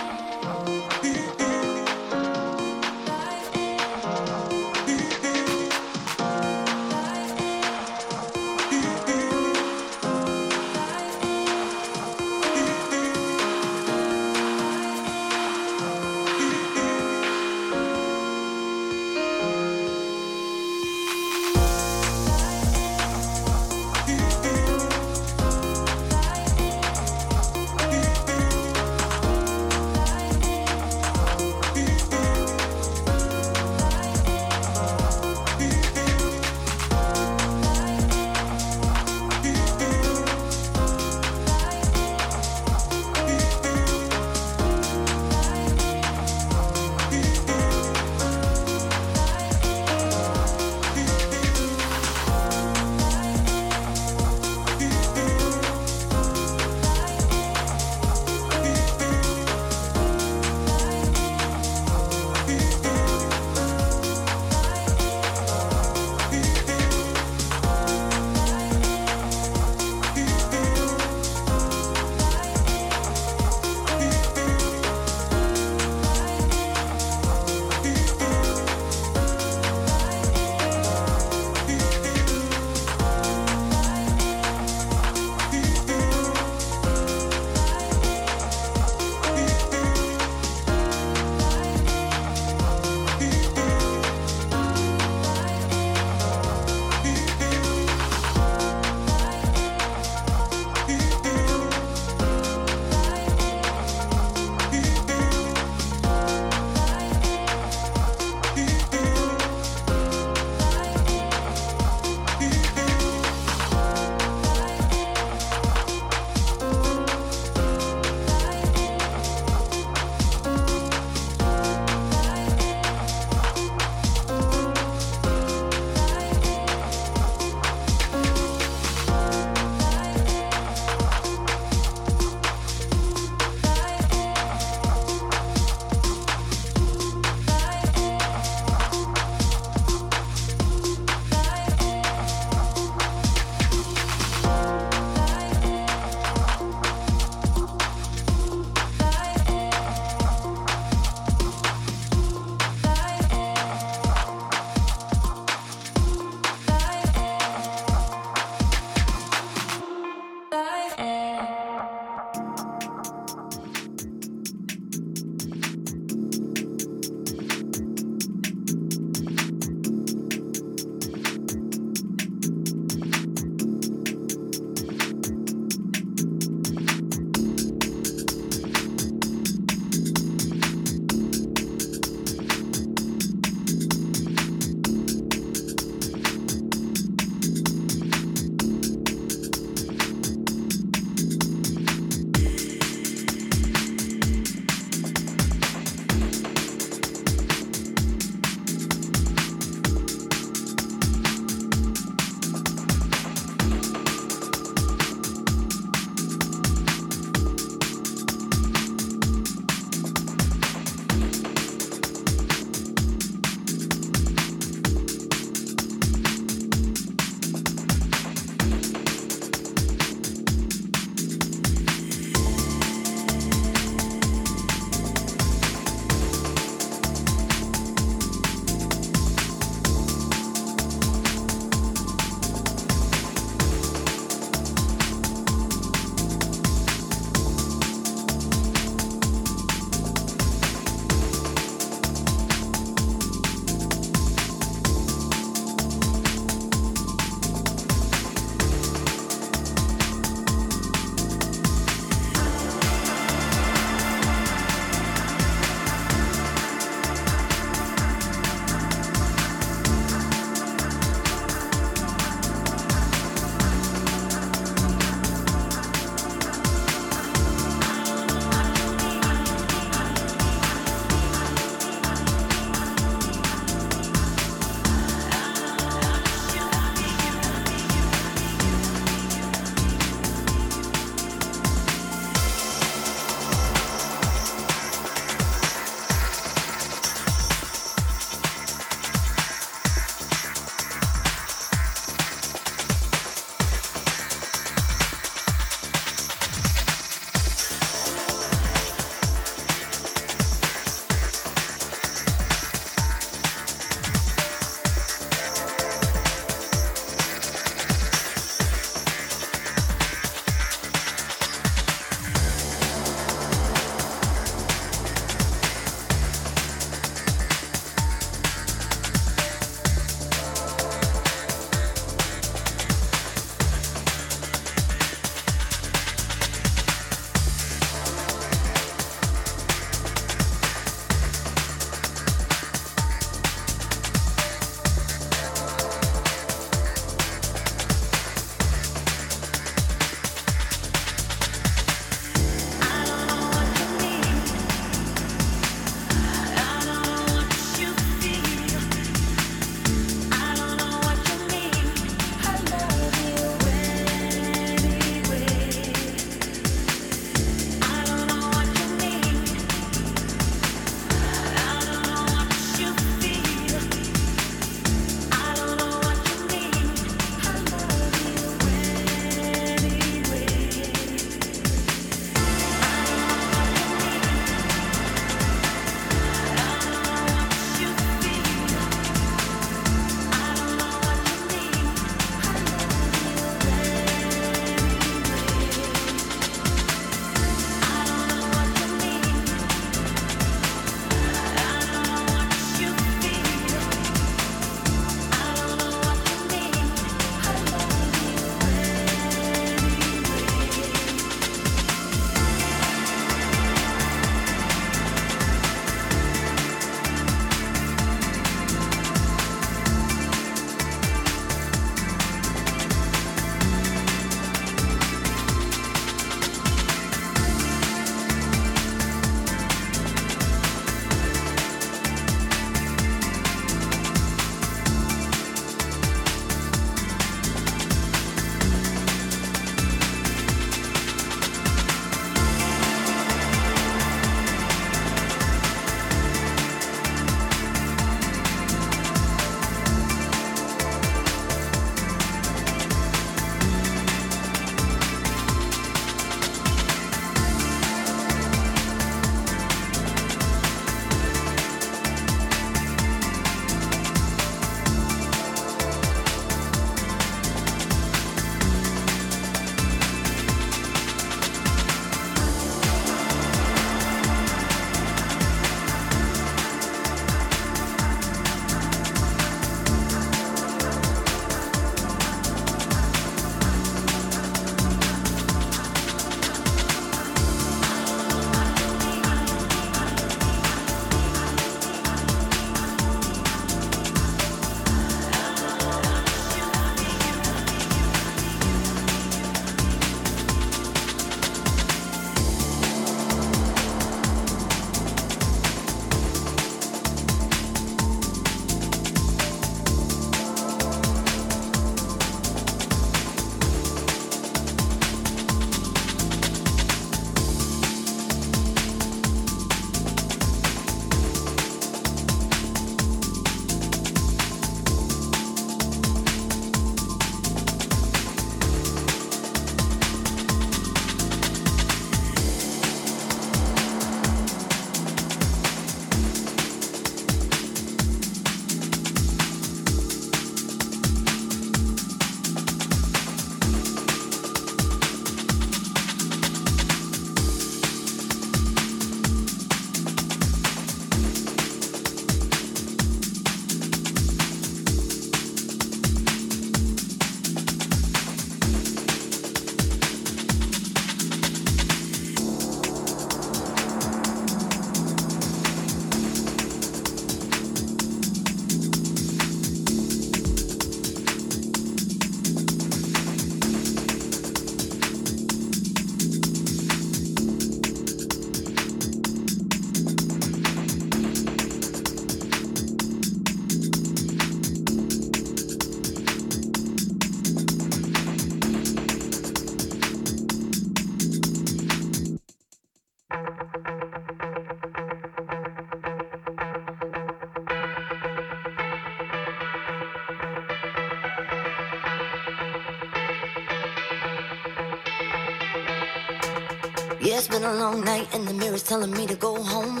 been a long night and the mirror's telling me to go home.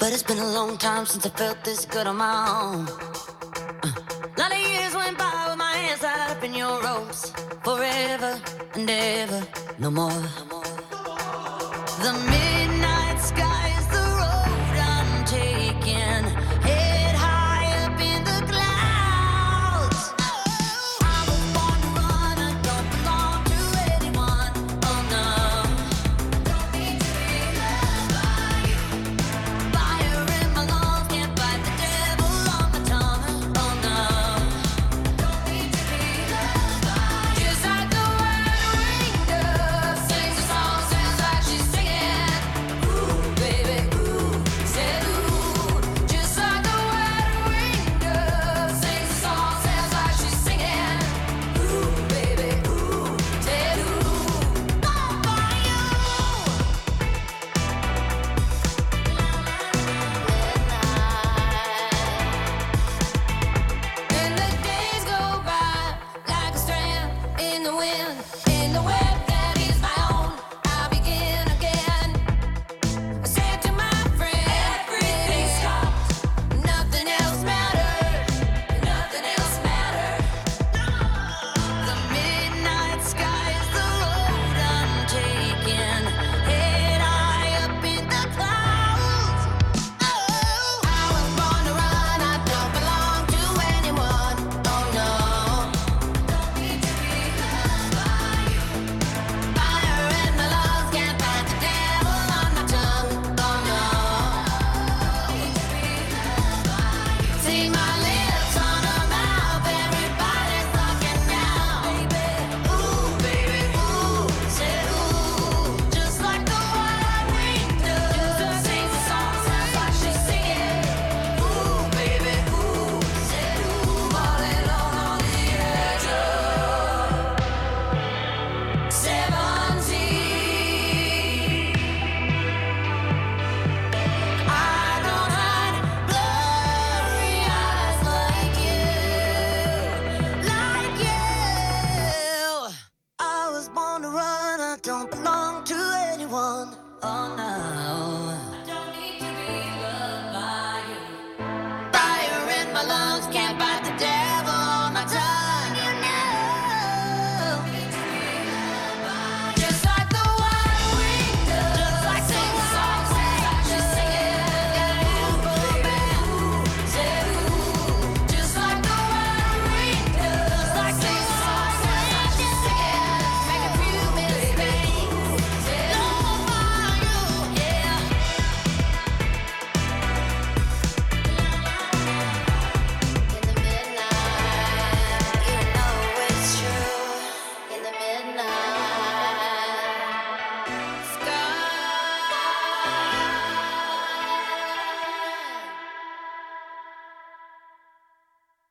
But it's been a long time since I felt this good on my own. A lot of years went by with my hands tied up in your ropes. Forever and ever, no more. The mirror.